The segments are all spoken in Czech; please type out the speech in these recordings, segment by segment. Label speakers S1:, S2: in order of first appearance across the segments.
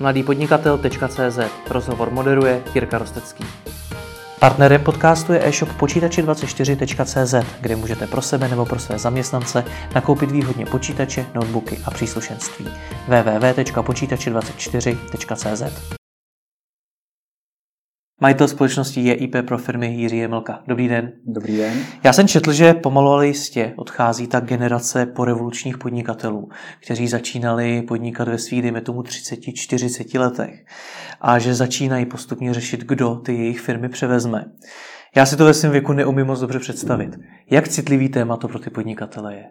S1: mladýpodnikatel.cz Rozhovor moderuje Jirka Rostecký. Partnerem podcastu je e-shop počítači24.cz, kde můžete pro sebe nebo pro své zaměstnance nakoupit výhodně počítače, notebooky a příslušenství. www.počítači24.cz Majitel společnosti je IP pro firmy Jiří Jemelka. Dobrý den.
S2: Dobrý den.
S1: Já jsem četl, že pomalu ale jistě odchází ta generace porevolučních podnikatelů, kteří začínali podnikat ve svých, dejme tomu, 30-40 letech a že začínají postupně řešit, kdo ty jejich firmy převezme. Já si to ve svém věku neumím moc dobře představit. Jak citlivý téma to pro ty podnikatele je?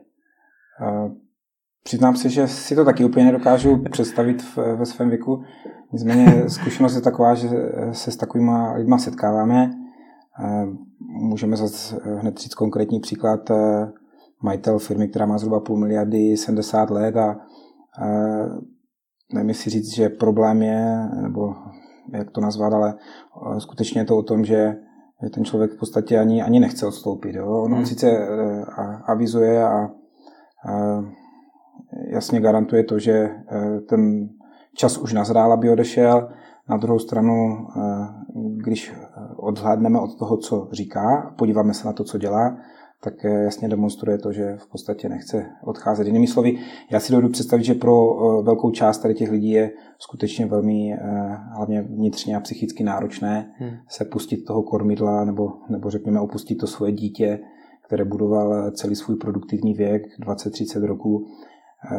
S2: Přiznám se, že si to taky úplně nedokážu představit ve svém věku. Nicméně zkušenost je taková, že se s takovými lidmi setkáváme. Můžeme zase hned říct konkrétní příklad. Majitel firmy, která má zhruba půl miliardy, 70 let a nevím, si říct, že problém je, nebo jak to nazvat, ale skutečně je to o tom, že ten člověk v podstatě ani, ani nechce odstoupit. Jo? On hmm. sice avizuje a, a jasně garantuje to, že e, ten čas už nazrál, aby odešel. Na druhou stranu, eh, když odhlédneme od toho, co říká, podíváme se na to, co dělá, tak eh, jasně demonstruje to, že v podstatě nechce odcházet. Jinými slovy, já si dovedu představit, že pro eh, velkou část tady těch lidí je skutečně velmi hlavně vnitřně a psychicky náročné hmm. se pustit toho kormidla nebo, nebo řekněme opustit to svoje dítě, které budoval celý svůj produktivní věk, 20-30 roků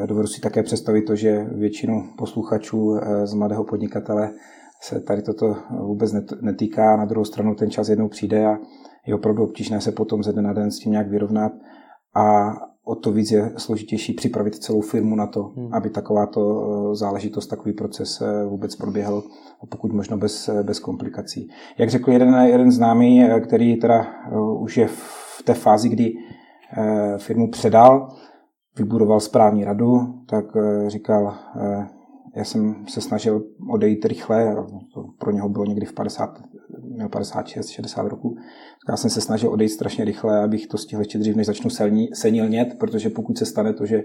S2: Dovedu si také představit to, že většinu posluchačů eh, z mladého podnikatele se tady toto vůbec netýká. Na druhou stranu ten čas jednou přijde a je opravdu obtížné se potom ze dne na den s tím nějak vyrovnat. A o to víc je složitější připravit celou firmu na to, hmm. aby takováto eh, záležitost, takový proces eh, vůbec proběhl, pokud možno bez, bez komplikací. Jak řekl jeden, jeden známý, který teda už je v té fázi, kdy firmu předal, vybudoval správní radu, tak eh, říkal, eh, já jsem se snažil odejít rychle, pro něho bylo někdy v 50, měl 56, 60 roku, já jsem se snažil odejít strašně rychle, abych to stihl ještě dřív, než začnu senilnět, protože pokud se stane to, že,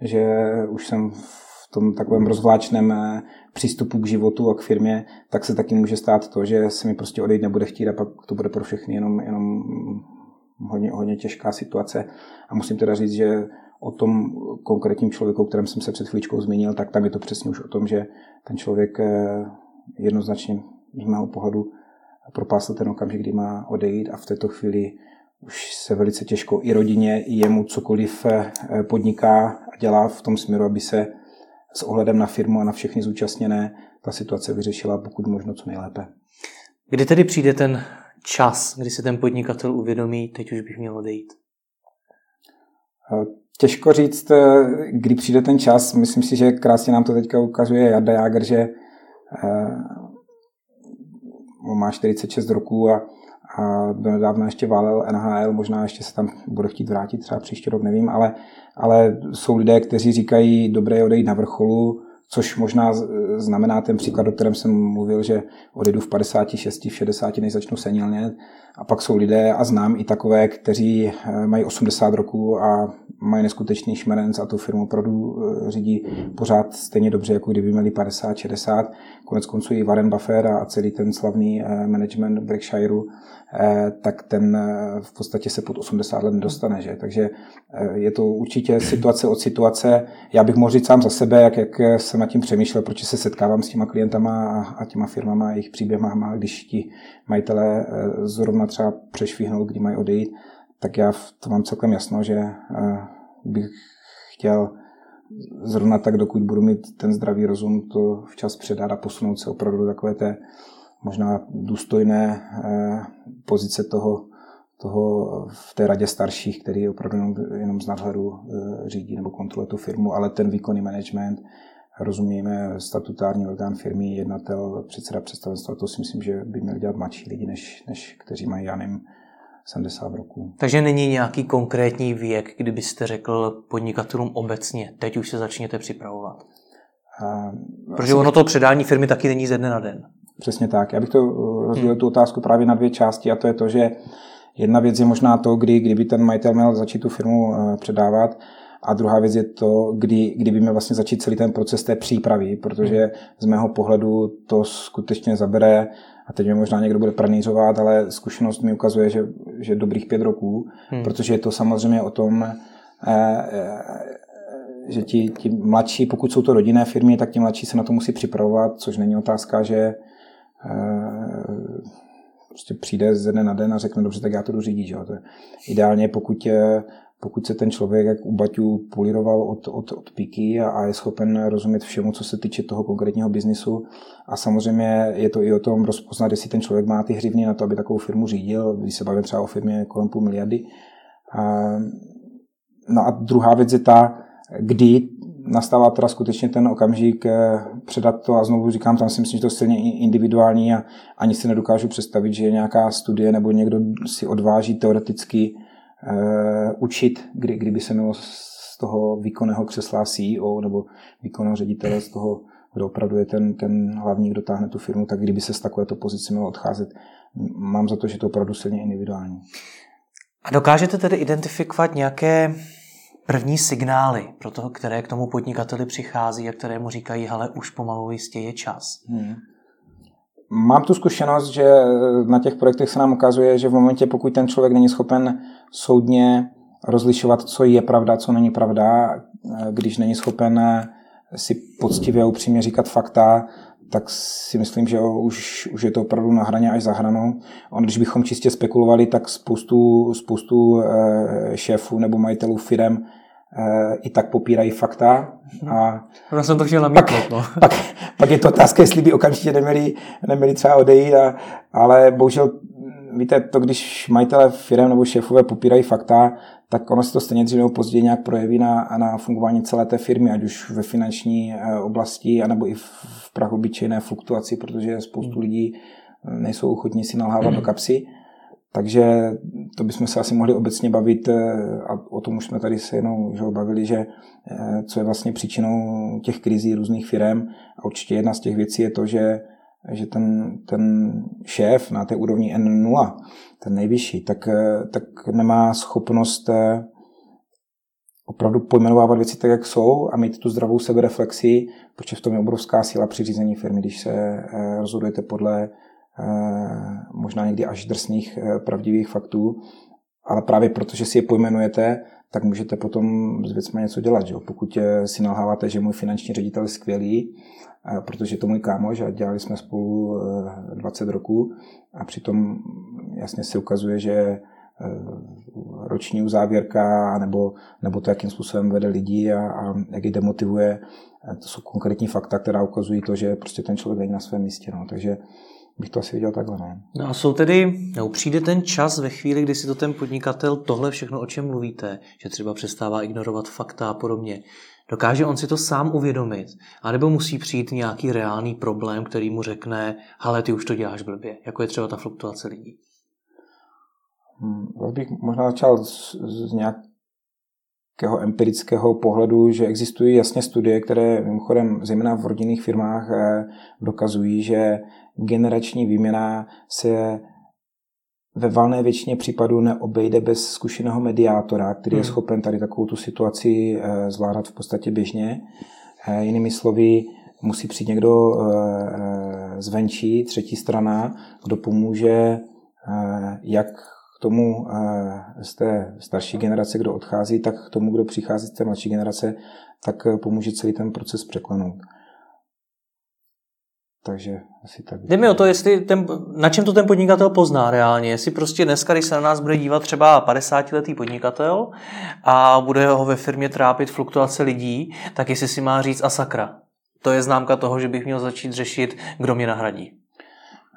S2: že už jsem v tom takovém rozvláčném eh, přístupu k životu a k firmě, tak se taky může stát to, že se mi prostě odejít nebude chtít a pak to bude pro všechny jenom, jenom hodně, hodně těžká situace. A musím teda říct, že o tom konkrétním člověku, o kterém jsem se před chvíličkou zmínil, tak tam je to přesně už o tom, že ten člověk eh, jednoznačně z mého pohledu propásl ten okamžik, kdy má odejít a v této chvíli už se velice těžko i rodině, i jemu cokoliv eh, podniká a dělá v tom směru, aby se s ohledem na firmu a na všechny zúčastněné ta situace vyřešila pokud možno co nejlépe.
S1: Kdy tedy přijde ten čas, kdy se ten podnikatel uvědomí, teď už bych měl odejít?
S2: Těžko říct, eh, kdy přijde ten čas. Myslím si, že krásně nám to teďka ukazuje Jarda Jager, že eh, má 46 roků a, a nedávna ještě válel NHL, možná ještě se tam bude chtít vrátit třeba příští rok, nevím, ale, ale jsou lidé, kteří říkají, dobré odejít na vrcholu, což možná znamená ten příklad, o kterém jsem mluvil, že odejdu v 56, v 60, než začnu senilně. A pak jsou lidé, a znám i takové, kteří eh, mají 80 roků a mají neskutečný šmerenc a tu firmu opravdu eh, řídí pořád stejně dobře, jako kdyby měli 50, 60. Konec konců i Warren Buffett a celý ten slavný eh, management Berkshireu, tak ten v podstatě se pod 80 let nedostane. Že? Takže je to určitě situace od situace. Já bych mohl říct sám za sebe, jak, jak jsem nad tím přemýšlel, proč se setkávám s těma klientama a těma firmama a jejich příběhama, když ti majitelé zrovna zrovna třeba přešvihnout, kdy mají odejít, tak já to mám celkem jasno, že eh, bych chtěl zrovna tak, dokud budu mít ten zdravý rozum, to včas předat a posunout se opravdu do takové té možná důstojné eh, pozice toho, toho v té radě starších, který opravdu jenom, jenom z nadhledu eh, řídí nebo kontroluje tu firmu, ale ten výkonný management, rozumíme statutární orgán firmy, jednatel, předseda představenstva, to si myslím, že by měli dělat mladší lidi, než, než kteří mají, já nevím, 70 roků.
S1: Takže není nějaký konkrétní věk, kdybyste řekl podnikatelům obecně, teď už se začněte připravovat? A, Protože ono to předání firmy taky není ze dne na den.
S2: Přesně tak. Já bych to eh, rozdělil hmm. tu otázku právě na dvě části a to je to, že jedna věc je možná to, kdy, kdyby ten majitel měl začít tu firmu eh, předávat A druhá věc je to, kdy, kdy by měl vlastně začít celý ten proces té přípravy, protože z mého pohledu to skutečně zabere, a teď mě možná někdo bude pranířovat, ale zkušenost mi ukazuje, že, že dobrých pět roků, hmm. protože je to samozřejmě o tom, eh, eh, že ti, ti mladší, pokud jsou to rodinné firmy, tak ti mladší se na to musí připravovat, což není otázka, že eh, prostě přijde ze dne na den a řekne, dobře, tak já to jdu řídit. Že? To je ideálně, pokud, pokud se ten člověk, jak u Baťu, políroval od, od, od píky a, a je schopen rozumět všemu, co se týče toho konkrétního biznisu. A samozřejmě je to i o tom rozpoznat, jestli ten člověk má ty hřivny na to, aby takovou firmu řídil, když se bavíme třeba o firmě kolem půl miliardy. A, no a druhá věc je ta, kdy nastává teda skutečně ten okamžik eh, předat to a znovu říkám, tam si myslím, že to je silně individuální a ani si nedokážu představit, že je nějaká studie nebo někdo si odváží teoreticky učit, kdy, kdyby se mělo z toho výkonného křesla CEO nebo výkonného ředitele, z toho, kdo opravdu je ten, ten hlavní, kdo táhne tu firmu, tak kdyby se z takovéto pozice mělo odcházet. Mám za to, že to opravdu silně individuální.
S1: A dokážete tedy identifikovat nějaké první signály pro toho, které k tomu podnikateli přichází a které mu říkají, ale už pomalu jistě je čas? Hmm.
S2: Mám tu zkušenost, že na těch projektech se nám ukazuje, že v momentě, pokud ten člověk není schopen soudně rozlišovat, co je pravda, co není pravda, když není schopen si poctivě a upřímně říkat fakta, tak si myslím, že už, už je to opravdu na hraně až za hranou. On, když bychom čistě spekulovali, tak spoustu, spoustu eh, šéfů nebo majitelů firm eh, i tak popírají fakta.
S1: A Já jsem to chtěl
S2: namítnout. No. Pak, pak, je to otázka, jestli by okamžitě neměli, neměli třeba odejít, a, ale bohužel víte, to když majitelé firm nebo šéfové popírají fakta, tak ono se to stejně dříve nebo později nějak projeví na, na fungování celé té firmy, ať už ve finanční eh, oblasti, anebo i v prachobyčejné fluktuaci, protože spoustu hmm. lidí eh, nejsou ochotní si nalhávat do kapsy. Takže to bychom se asi mohli obecně bavit, eh, a o tom už jsme tady se jenom že bavili, že co je vlastně příčinou těch krizí různých firm. A určitě jedna z těch věcí je to, že že ten, ten šéf na té úrovni N0, ten nejvyšší, tak, tak nemá schopnost eh, opravdu pojmenovávat věci tak, jak jsou a mít tu zdravou sebereflexi, protože v tom je obrovská síla při řízení firmy, když se eh, rozhodujete podle eh, možná někdy až drsných pravdivých faktů, ale právě protože si je pojmenujete, tak můžete potom s věcmi něco dělat. Že? Pokud si nalháváte, že můj finanční ředitel je skvělý, protože to můj kámoš a dělali jsme spolu 20 roků a přitom jasně se ukazuje, že roční uzávěrka nebo, nebo to, jakým způsobem vede lidi a, a jak je demotivuje, to jsou konkrétní fakta, která ukazují to, že prostě ten člověk není na svém místě. No. Takže bych to asi viděl takhle. No.
S1: no a jsou tedy, no, přijde ten čas ve chvíli, kdy si to ten podnikatel tohle všechno, o čem mluvíte, že třeba přestává ignorovat fakta a podobně, Dokáže on si to sám uvědomit? A nebo musí přijít nějaký reálný problém, který mu řekne, ale ty už to děláš blbě, jako je třeba ta fluktuace lidí?
S2: Hmm, bych možná začal z, z nějakého empirického pohledu, že existují jasně studie, které mimochodem zejména v rodinných firmách eh, dokazují, že generační výměna se ve valné většině případů neobejde bez zkušeného mediátora, který hmm. je schopen tady takovou tu situaci eh, zvládat v podstatě běžně. Eh, jinými slovy, musí přijít někdo zvenčí, třetí strana, kdo pomůže jak tomu z té starší generace, kdo odchází, tak k tomu, kdo přichází z té mladší generace, tak pomůže celý ten proces překlenout. Takže asi tak.
S1: Jde mi o to, jestli ten, na čem to ten podnikatel pozná reálně. Jestli prostě dneska, když se na nás bude dívat třeba 50-letý podnikatel a bude ho ve firmě trápit fluktuace lidí, tak jestli si má říct a sakra. To je známka toho, že bych měl začít řešit, kdo mě nahradí.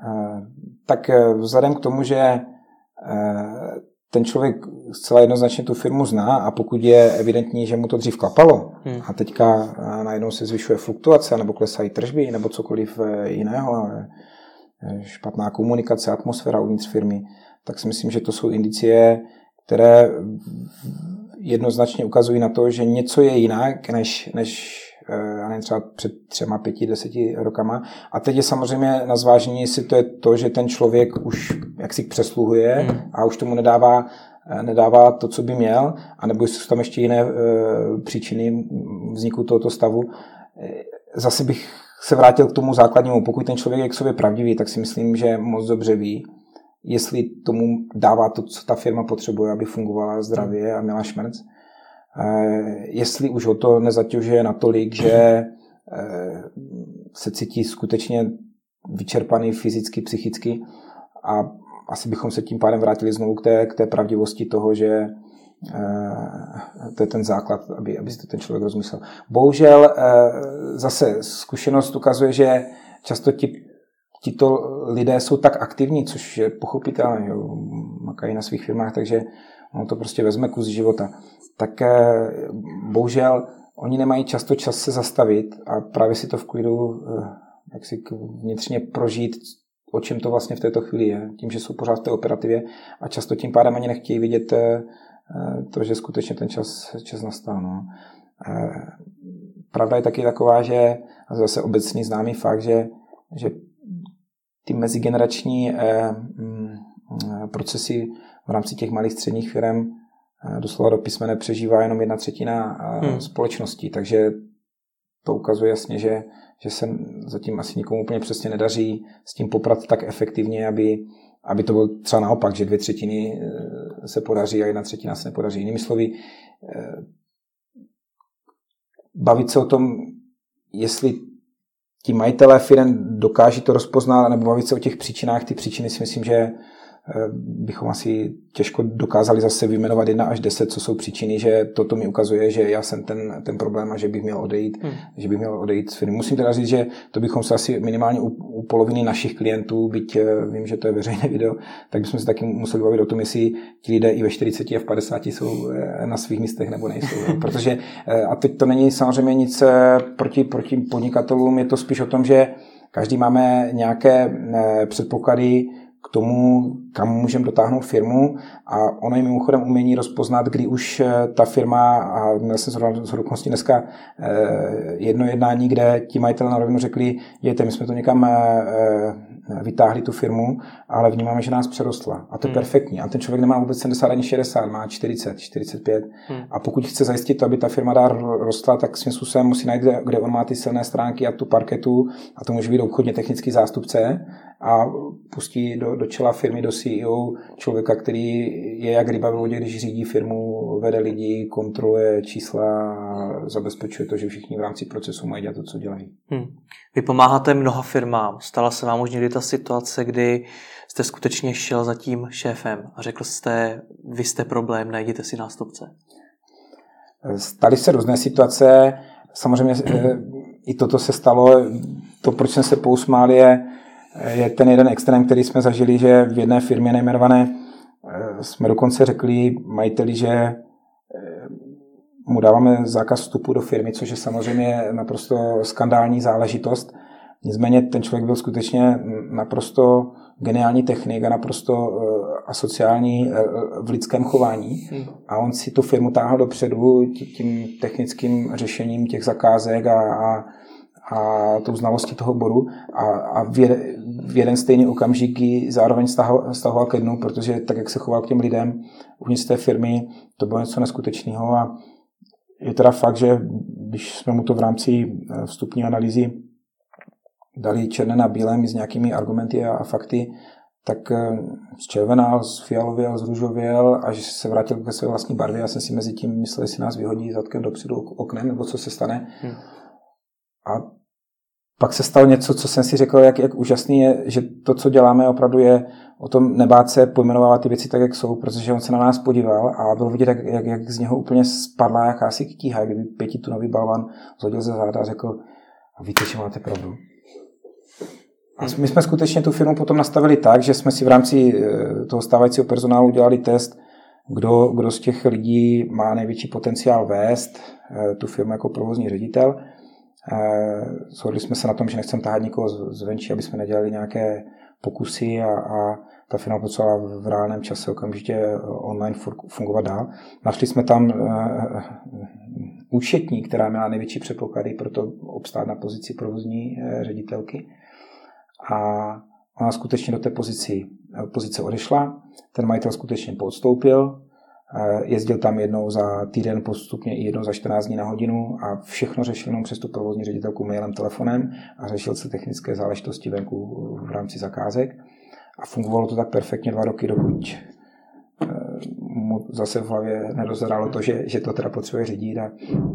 S2: Eh, tak eh, vzhledem k tomu, že eh, ten člověk zcela jednoznačně tu firmu zná a pokud je evidentní, že mu to dřív klapalo hmm. a teďka najednou se zvyšuje fluktuace nebo klesají tržby nebo cokoliv eh, jiného, eh, špatná komunikace, atmosféra uvnitř firmy, tak si myslím, že to jsou indicie, které jednoznačně ukazují na to, že něco je jinak, než, než Eh, já nevím, třeba před třema, pěti, deseti rokama. A teď je samozřejmě na zvážení, jestli to je to, že ten člověk už jak si přesluhuje hmm. a už tomu nedává nedává to, co by měl, anebo jsou tam ještě jiné příčiny vzniku tohoto stavu. Zase bych se vrátil k tomu základnímu. Pokud ten člověk je k sobě pravdivý, tak si myslím, že moc dobře ví, jestli tomu dává to, co ta firma potřebuje, aby fungovala zdravě a měla šmrc. Jestli už ho to nezatěžuje natolik, že se cítí skutečně vyčerpaný fyzicky, psychicky a asi bychom se tím pádem vrátili znovu k té, k té pravdivosti toho, že eh, to je ten základ, aby, aby si to ten člověk rozmyslel. Bohužel eh, zase zkušenost ukazuje, že často ti, tito lidé jsou tak aktivní, což je pochopitelné, makají na svých firmách, takže ono to prostě vezme kus života. Tak eh, bohužel oni nemají často čas se zastavit a právě si to v klidu jak si vnitřně prožít, o čem to vlastně v této chvíli je, tím, že jsou pořád v té operativě a často tím pádem ani nechtějí vidět eh, eh, to, že skutečně ten čas, čas nastal. No. Eh, pravda je taky taková, že zase obecný známý fakt, že, že ty mezigenerační mm, procesy v rámci těch malých středních firm doslova do písmene přežívá jenom jedna třetina hmm. společnosti, takže to ukazuje jasně, že že se zatím asi nikomu úplně přesně nedaří s tím poprat tak efektivně, aby, aby to bylo třeba naopak, že dvě třetiny eh, se podaří a jedna třetina se nepodaří. Jinými slovy, eh, bavit se o tom, jestli ti majitelé firm dokáží to rozpoznat, nebo bavit se o těch příčinách. Ty příčiny si myslím, že Eh, bychom asi těžko dokázali zase vyjmenovat jedna až deset, co jsou příčiny, že toto mi ukazuje, že já jsem ten, ten problém a že bych měl odejít, hmm. že bych měl odejít z firmy. Musím teda říct, že to bychom se asi minimálně u, u poloviny našich klientů, byť eh, vím, že to je veřejné video, tak bychom se taky museli bavit o tom, jestli ti lidé i ve 40 a v 50 jsou eh, na svých místech nebo nejsou. Protože, a teď to není samozřejmě nic proti, proti podnikatelům, je to spíš o tom, že každý máme nějaké předpoklady, k tomu, kam můžeme dotáhnout firmu a ono je mimochodem umění rozpoznat, kdy už eh, ta firma, a měl jsem zhodou dneska eh, jedno jednání, kde ti majitelé na rovinu řekli, jděte, my jsme to někam eh, vytáhli tu firmu, ale vnímáme, že nás přerostla. A to je hmm. perfektní. A ten člověk nemá vůbec 70 ani 60, má 40, 45. Hmm. A pokud chce zajistit to, aby ta firma dál rostla, tak svým způsobem musí najít, kde, kde on má ty silné stránky a tu parketu. A to může být obchodně technický zástupce a pustí do, do čela firmy, do CEO člověka, který je jak ryba v lodě, když řídí firmu, vede lidi, kontroluje čísla a zabezpečuje to, že všichni v rámci procesu mají dělat to, co dělají. Hmm.
S1: Vy pomáháte mnoha firmám. Stala se vám už někdy ta situace, kdy jste skutečně šel za tím šéfem a řekl jste, vy jste problém, najděte si nástupce?
S2: Staly se různé situace. Samozřejmě eh, i toto se stalo. To, proč jsem se pousmál, je, je ten jeden extrém, který jsme zažili, že v jedné firmě nejmenované eh, jsme dokonce řekli majiteli, že eh, mu dáváme zákaz vstupu do firmy, což je samozřejmě naprosto skandální záležitost. Nicméně ten člověk byl skutečně naprosto geniální technik a naprosto uh, asociální v lidském chování. Hmm. A on si tu firmu táhl dopředu tím technickým řešením těch zakázek a, a, a tou znalostí toho bodu a, a v, jeden, v jeden stejný okamžik ji zároveň stahoval, stahoval ke dnu, protože tak, jak se choval k těm lidem uvnitř té firmy, to bylo něco neskutečného a je teda fakt, že když jsme mu to v rámci eh, vstupní analýzy dali černé na bílém s nějakými argumenty a, a fakty, tak eh, zčervenal, zfialověl, zružověl a že se vrátil ke své vlastní barvě. Já jsem si mezi tím myslel, jestli nás vyhodí zadkem dopředu oknem, nebo co se stane. Hmm. A pak se stalo něco, co jsem si řekl, jak, jak úžasný je, že to, co děláme, opravdu je o tom nebát se pojmenovávat ty věci tak, jak jsou, protože on se na nás podíval a bylo vidět, jak, jak, jak z něho úplně spadla jakási ktíha, kdyby pětitunový balvan zhodil ze záda a řekl, a víte, že máte pravdu. A my jsme skutečně tu firmu potom nastavili tak, že jsme si v rámci eh, toho stávajícího personálu udělali test, kdo, kdo z těch lidí má největší potenciál vést eh, tu firmu jako provozní ředitel. Shodli jsme se na tom, že nechceme tahat nikoho zvenčí, aby jsme nedělali nějaké pokusy a, a ta firma potřebovala v reálném čase okamžitě online fungovat dál. Našli jsme tam účetní, která měla největší předpoklady pro to obstát na pozici provozní ředitelky. A ona skutečně do té pozici, pozice odešla, ten majitel skutečně podstoupil, jezdil tam jednou za týden postupně i jednou za 14 dní na hodinu a všechno řešil jenom přes tu provozní ředitelku mailem, telefonem a řešil se technické záležitosti venku v rámci zakázek. A fungovalo to tak perfektně dva roky, dokud mu zase v hlavě nedozrálo to, že, že to teda potřebuje řídit a,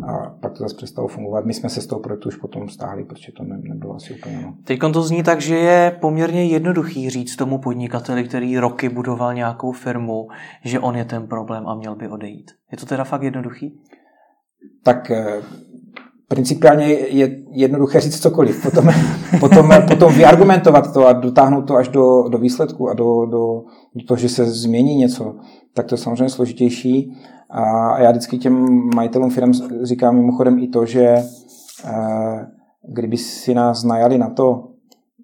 S2: a pak to zase přestalo fungovat. My jsme se z toho projektu už potom stáhli, protože to ne, nebylo asi úplně. No.
S1: Teď to zní tak, že je poměrně jednoduchý říct tomu podnikateli, který roky budoval nějakou firmu, že on je ten problém a měl by odejít. Je to teda fakt jednoduchý?
S2: Tak eh, principiálně je jednoduché říct cokoliv. Potom, potom, potom vyargumentovat to a dotáhnout to až do, do výsledku a do, do, do toho, že se změní něco, tak to je samozřejmě složitější. A já vždycky těm majitelům firm říkám mimochodem i to, že eh, kdyby si nás najali na to,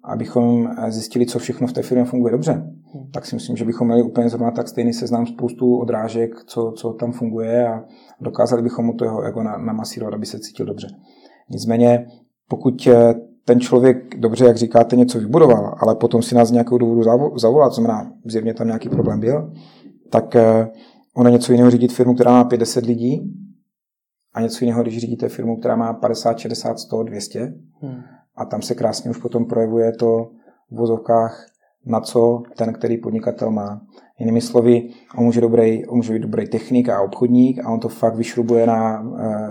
S2: abychom zjistili, co všechno v té firmě funguje dobře, hmm. tak si myslím, že bychom měli úplně zrovna tak stejný seznam spoustu odrážek, co, co tam funguje a dokázali bychom mu to jeho ego namasírovat, aby se cítil dobře. Nicméně, pokud eh, ten člověk, dobře, jak říkáte, něco vybudoval, ale potom si nás z nějakého důvodu zavolá, co znamená, zjevně tam nějaký problém byl, tak eh, ono něco jiného řídit firmu, která má 50 lidí a něco jiného, když řídíte firmu, která má 50, 60, 100, 200 hmm. a tam se krásně už potom projevuje to v vozovkách, na co ten, který podnikatel má. Jinými slovy, on může, dobrý, on může být dobrý technik a obchodník a on to fakt vyšrubuje na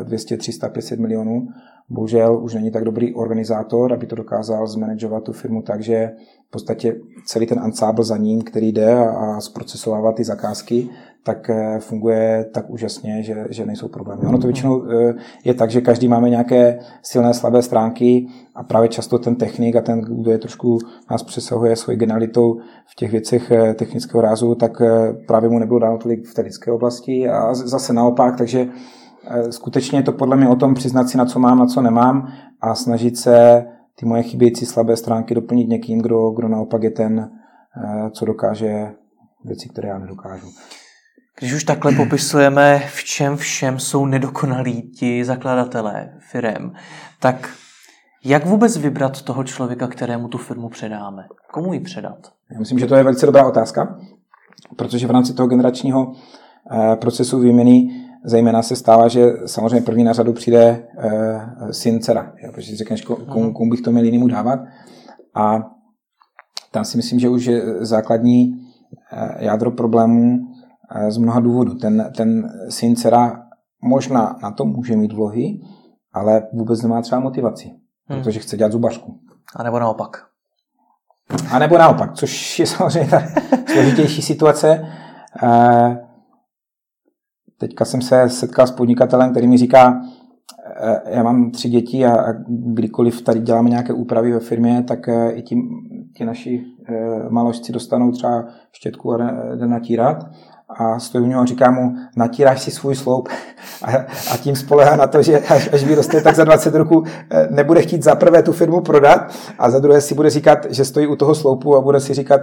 S2: 200, 300, 500 milionů. Bohužel už není tak dobrý organizátor, aby to dokázal zmanagovat tu firmu tak, že v podstatě celý ten ansábl za ním, který jde a zprocesovává ty zakázky, tak eh, funguje tak úžasně, že, že nejsou problémy. Ono to většinou eh, je tak, že každý máme nějaké silné, slabé stránky a právě často ten technik a ten, kdo je trošku nás přesahuje svojí genialitou v těch věcech eh, technického rázu, tak právě mu nebylo dáno tolik v té lidské oblasti a zase naopak, takže skutečně je to podle mě o tom přiznat si, na co mám, na co nemám a snažit se ty moje chybějící slabé stránky doplnit někým, kdo, kdo naopak je ten, co dokáže věci, které já nedokážu.
S1: Když už takhle popisujeme, v čem všem jsou nedokonalí ti zakladatelé firem, tak jak vůbec vybrat toho člověka, kterému tu firmu předáme? Komu ji předat?
S2: Já myslím, že to je velice dobrá otázka, protože v rámci toho generačního eh, procesu výměny zejména se stává, že samozřejmě první na řadu přijde eh, syn, dcera, protože si řekneš, komu, mhm. komu bych to měl jinému dávat. A tam si myslím, že už je základní eh, jádro problémů z mnoha důvodů. Ten, ten syn dcera možná na to může mít vlohy, ale vůbec nemá třeba motivaci, hmm. protože chce dělat zubařku.
S1: A nebo naopak.
S2: A nebo naopak, což je samozřejmě ta složitější situace. Eh, teďka jsem se setkal s podnikatelem, který mi říká, eh, já mám tři děti a kdykoliv tady děláme nějaké úpravy ve firmě, tak eh, i ti, ti naši maložci dostanou třeba štětku a jde natírat a stojí u něho a říká mu, natíráš si svůj sloup a, a tím spolehá na to, že až, až vyroste, tak za 20 roku eh, nebude chtít za prvé tu firmu prodat a za druhé si bude říkat, že stojí u toho sloupu a bude si říkat,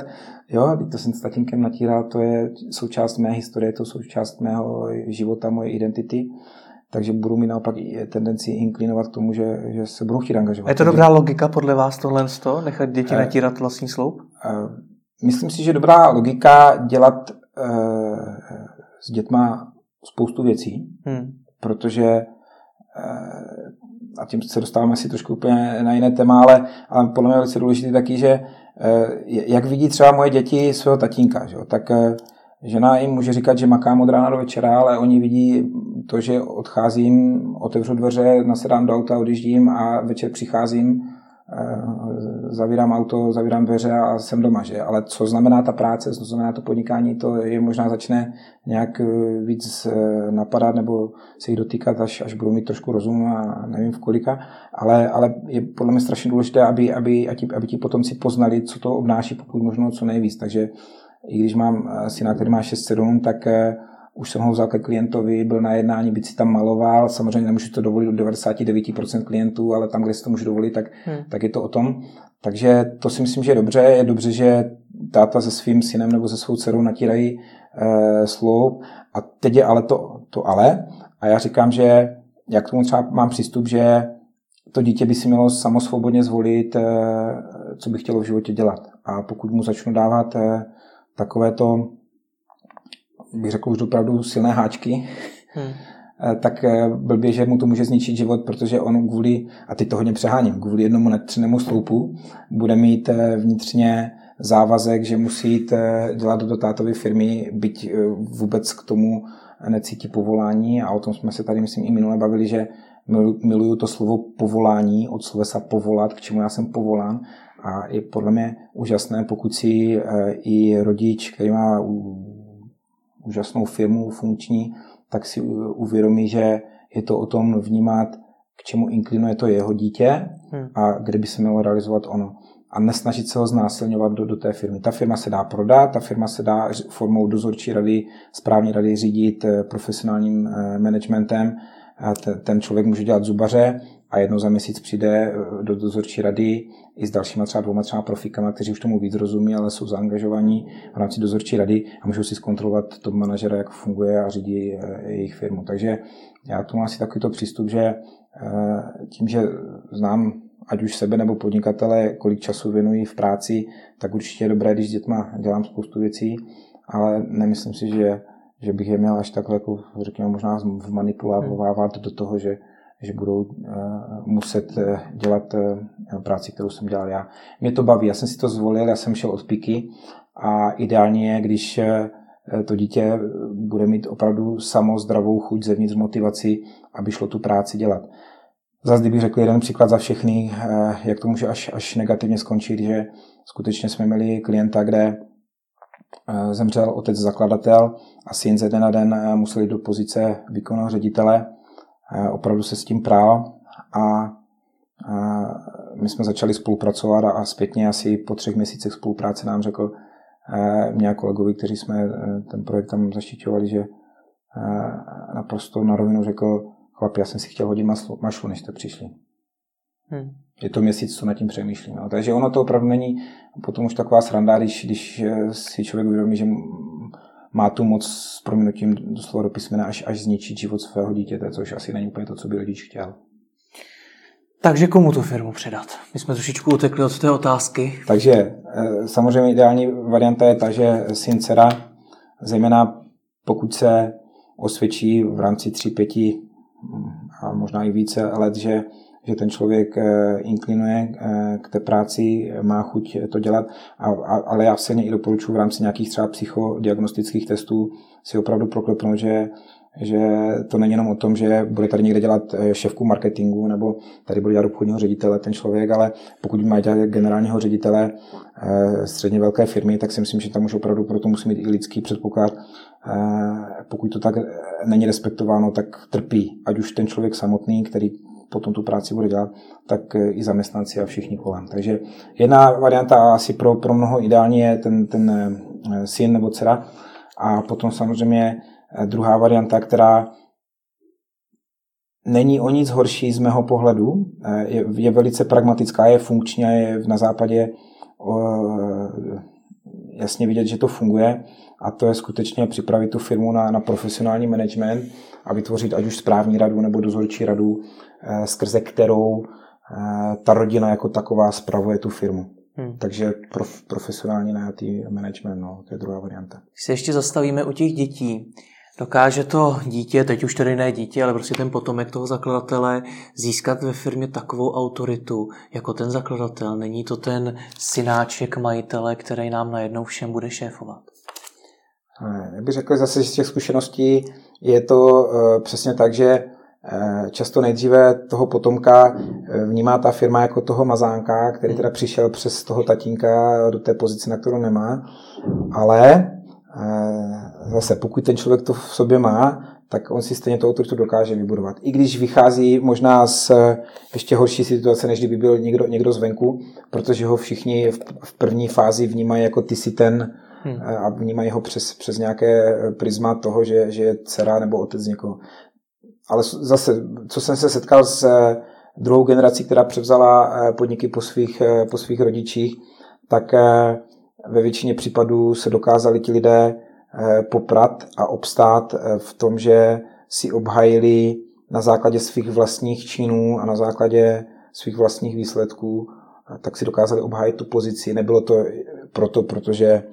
S2: jo, to jsem s tatínkem natíral, to je součást mé historie, to je součást mého života, moje identity takže budu mít naopak tendenci inklinovat k tomu, že, že se budu chtít angažovat.
S1: Je to dobrá logika podle vás tohle, nechat děti eh, natírat vlastní sloup? Eh,
S2: myslím si, že dobrá logika dělat s dětma spoustu věcí, hmm. protože eh, a tím se dostáváme asi trošku úplně na jiné téma, ale, ale podle mě je velice důležité taky, že eh, jak vidí třeba moje děti svého tatínka, že? tak žena jim může říkat, že makám od rána do večera, ale oni vidí to, že odcházím, otevřu dveře, nasedám do auta, odjíždím a večer přicházím Eh, zavírám auto, zavírám dveře a jsem doma, že? Ale co znamená ta práce, co znamená to podnikání, to je možná začne nějak eh, víc eh, napadat nebo se jich dotýkat, až, až budu mít trošku rozum a nevím v kolika, ale, ale je podle mě strašně důležité, aby, aby, aby ti potomci poznali, co to obnáší, pokud možno co nejvíc. Takže i když mám syna, který má 6-7, tak už jsem ho vzal ke klientovi, byl na jednání, byť si tam maloval, samozřejmě nemůžu to dovolit do 99% klientů, ale tam, kde si to můžu dovolit, tak, hmm. tak je to o tom. Takže to si myslím, že je dobře. Je dobře, že táta se svým synem nebo se svou dcerou natírají e, sloup. A teď je ale to, to ale. A já říkám, že jak k tomu třeba mám přístup, že to dítě by si mělo samosvobodně zvolit, e, co by chtělo v životě dělat. A pokud mu začnu dávat e, takovéto bych řekl už opravdu silné háčky, hmm. tak blbě, že mu to může zničit život, protože on kvůli, a teď to hodně přeháním, kvůli jednomu netřenému sloupu bude mít vnitřně závazek, že musí jít dělat do tátovy firmy, byť vůbec k tomu necítí povolání a o tom jsme se tady, myslím, i minule bavili, že miluju to slovo povolání, od slovesa povolat, k čemu já jsem povolán a je podle mě úžasné, pokud si eh, i rodič, který má úžasnou firmu funkční, tak si uvědomí, že je to o tom vnímat, k čemu inklinuje to jeho dítě hmm. a kde by se mělo realizovat ono. A nesnažit se ho znásilňovat do, do té firmy. Ta firma se dá prodat, ta firma se dá formou dozorčí rady, správní rady řídit eh, profesionálním eh, managementem. Ten člověk může dělat zubaře, a jednou za měsíc přijde eh, do dozorčí rady i s dalšíma třeba dvouma třeba profikama, kteří už tomu víc rozumí, ale jsou zaangažovaní v rámci dozorčí rady a můžou si zkontrolovat top manažera, jak funguje a řídí eh, jejich firmu. Takže já tu mám asi takovýto přístup, že eh, tím, že znám ať už sebe nebo podnikatele, kolik času věnují v práci, tak určitě je dobré, když s dětma dělám spoustu věcí, ale nemyslím si, že, že bych je měl až takhle, jako, řekněme, možná vmanipulovávat do toho, že že budou eh, muset eh, dělat eh, práci, kterou jsem dělal já. Mě to baví, já jsem si to zvolil, já jsem šel od piky a ideálně je, když to dítě bude mít opravdu samo zdravou chuť zevnitř motivaci, aby šlo tu práci dělat. Zase kdybych řekl jeden příklad za všechny, jak to může až, až negativně skončit, že skutečně jsme měli klienta, kde zemřel otec zakladatel a syn ze den na den museli do pozice výkonného ředitele opravdu se s tím prál a my jsme začali spolupracovat a zpětně asi po třech měsících spolupráce nám řekl mě a kolegovi, kteří jsme e, ten projekt tam zaštiťovali, že naprosto na rovinu řekl, chlapi, já jsem si chtěl hodit maslu, mašlu, než jste přišli. Hmm. Je to měsíc, co nad tím přemýšlím. No. Takže ono to opravdu není potom už taková sranda, když, když e, si člověk uvědomí, že má tu moc s proměnutím doslova do písmena až, až zničit život svého dítěte, což asi není úplně to, co by rodič chtěl.
S1: Takže komu tu firmu předat? My jsme trošičku utekli od té otázky.
S2: Takže eh, samozřejmě ideální varianta je ta, že syn dcera, zejména pokud se osvědčí v rámci 3-5 hm, a možná i více let, že že ten člověk eh, inklinuje eh, k té práci, má chuť to dělat, ale já silně i doporučuji v rámci nějakých třeba psychodiagnostických testů si opravdu proklepnout, že že to není jenom o tom, že bude tady někde dělat eh, šéfku marketingu nebo tady bude dělat obchodního ředitele ten člověk, ale pokud má dělat generálního ředitele středně velké firmy, tak si myslím, že tam už opravdu proto musí mít i lidský předpoklad. Pokud to tak není respektováno, tak trpí, ať už ten člověk samotný, který potom tu práci bude dělat, tak eh, i zaměstnanci a všichni kolem. Takže jedna varianta asi pro, pro mnoho ideální je ten, ten eh, syn nebo dcera a potom samozřejmě eh, druhá varianta, která není o nic horší z mého pohledu, je, je velice pragmatická, je funkční a je na západě jasně vidět, že to funguje a to je skutečně připravit tu firmu na, na profesionální management a vytvořit ať už správní radu nebo dozorčí radu, eh, skrze kterou eh, ta rodina jako taková spravuje tu firmu. Hmm. Takže prof, profesionální najatý management, no, to je druhá varianta.
S1: Když se ještě zastavíme u těch dětí, dokáže to dítě, teď už tedy ne dítě, ale prostě ten potomek toho zakladatele, získat ve firmě takovou autoritu, jako ten zakladatel? Není to ten synáček majitele, který nám najednou všem bude šéfovat?
S2: Já bych řekl zase z těch zkušeností, je to eh, přesně tak, že eh, často nejdříve toho potomka eh, vnímá ta firma jako toho mazánka, který teda přišel přes toho tatínka do té pozice, na kterou nemá, ale zase pokud ten člověk to v sobě má, tak on si stejně tu autoritu dokáže vybudovat. I když vychází možná z ještě horší situace, než kdyby byl někdo, někdo zvenku, protože ho všichni v první fázi vnímají jako ty si ten, hmm. a vnímají ho přes, přes nějaké prisma toho, že, že je dcera nebo otec někoho. Ale zase, co jsem se setkal s eh, druhou generací, která převzala eh, podniky po svých, eh, po svých rodičích, tak ve většině případů se dokázali ti lidé poprat a obstát v tom, že si obhajili na základě svých vlastních činů a na základě svých vlastních výsledků, tak si dokázali obhájit tu pozici. Nebylo to proto, protože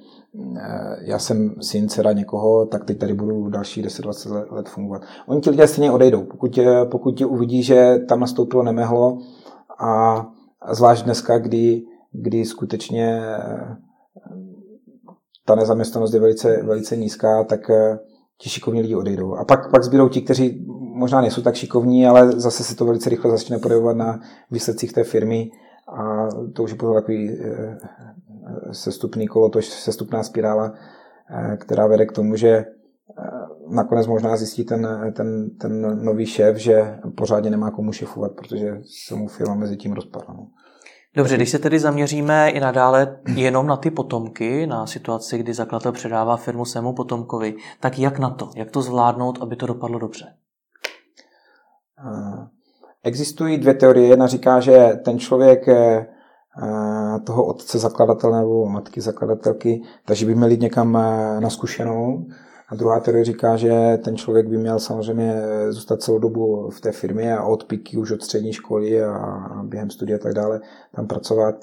S2: já jsem syn, dcera někoho, tak teď tady budu další 10-20 let fungovat. Oni ti lidé stejně odejdou. Pokud, tě, pokud tě uvidí, že tam nastoupilo nemehlo a zvlášť dneska, kdy, kdy skutečně ta nezaměstnanost je velice, velice nízká, tak ti šikovní lidi odejdou. A pak, pak zbydou ti, kteří možná nejsou tak šikovní, ale zase se to velice rychle začne projevovat na výsledcích té firmy a to už je potom takový eh, sestupný kolo, to je sestupná spirála, eh, která vede k tomu, že eh, nakonec možná zjistí ten, ten, ten nový šéf, že pořádně nemá komu šefovat, protože se mu firma mezi tím rozpadla. No.
S1: Dobře, když se tedy zaměříme i nadále jenom na ty potomky, na situaci, kdy zakladatel předává firmu svému potomkovi, tak jak na to? Jak to zvládnout, aby to dopadlo dobře?
S2: Existují dvě teorie. Jedna říká, že ten člověk eh, toho otce zakladatele nebo matky zakladatelky, takže by měl jít někam eh, na zkušenou. A druhá teorie říká, že ten člověk by měl samozřejmě zůstat celou dobu v té firmě a od píky už od střední školy a během studia a tak dále tam pracovat.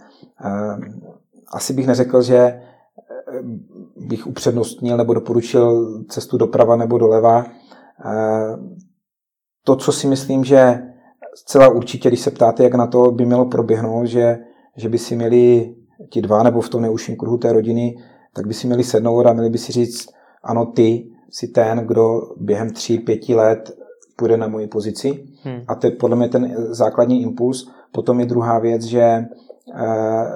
S2: Asi bych neřekl, že eh, bych upřednostnil nebo doporučil cestu doprava nebo doleva. To, co si myslím, že zcela určitě, když se ptáte, jak na to by mělo proběhnout, že, že by si měli ti dva nebo v tom neužším kruhu té rodiny, tak by si měli sednout a měli by si říct, ano, ty jsi ten, kdo během tří, pěti let půjde na moji pozici. Hmm. A to je podle mě ten základní impuls. Potom je druhá věc, že e,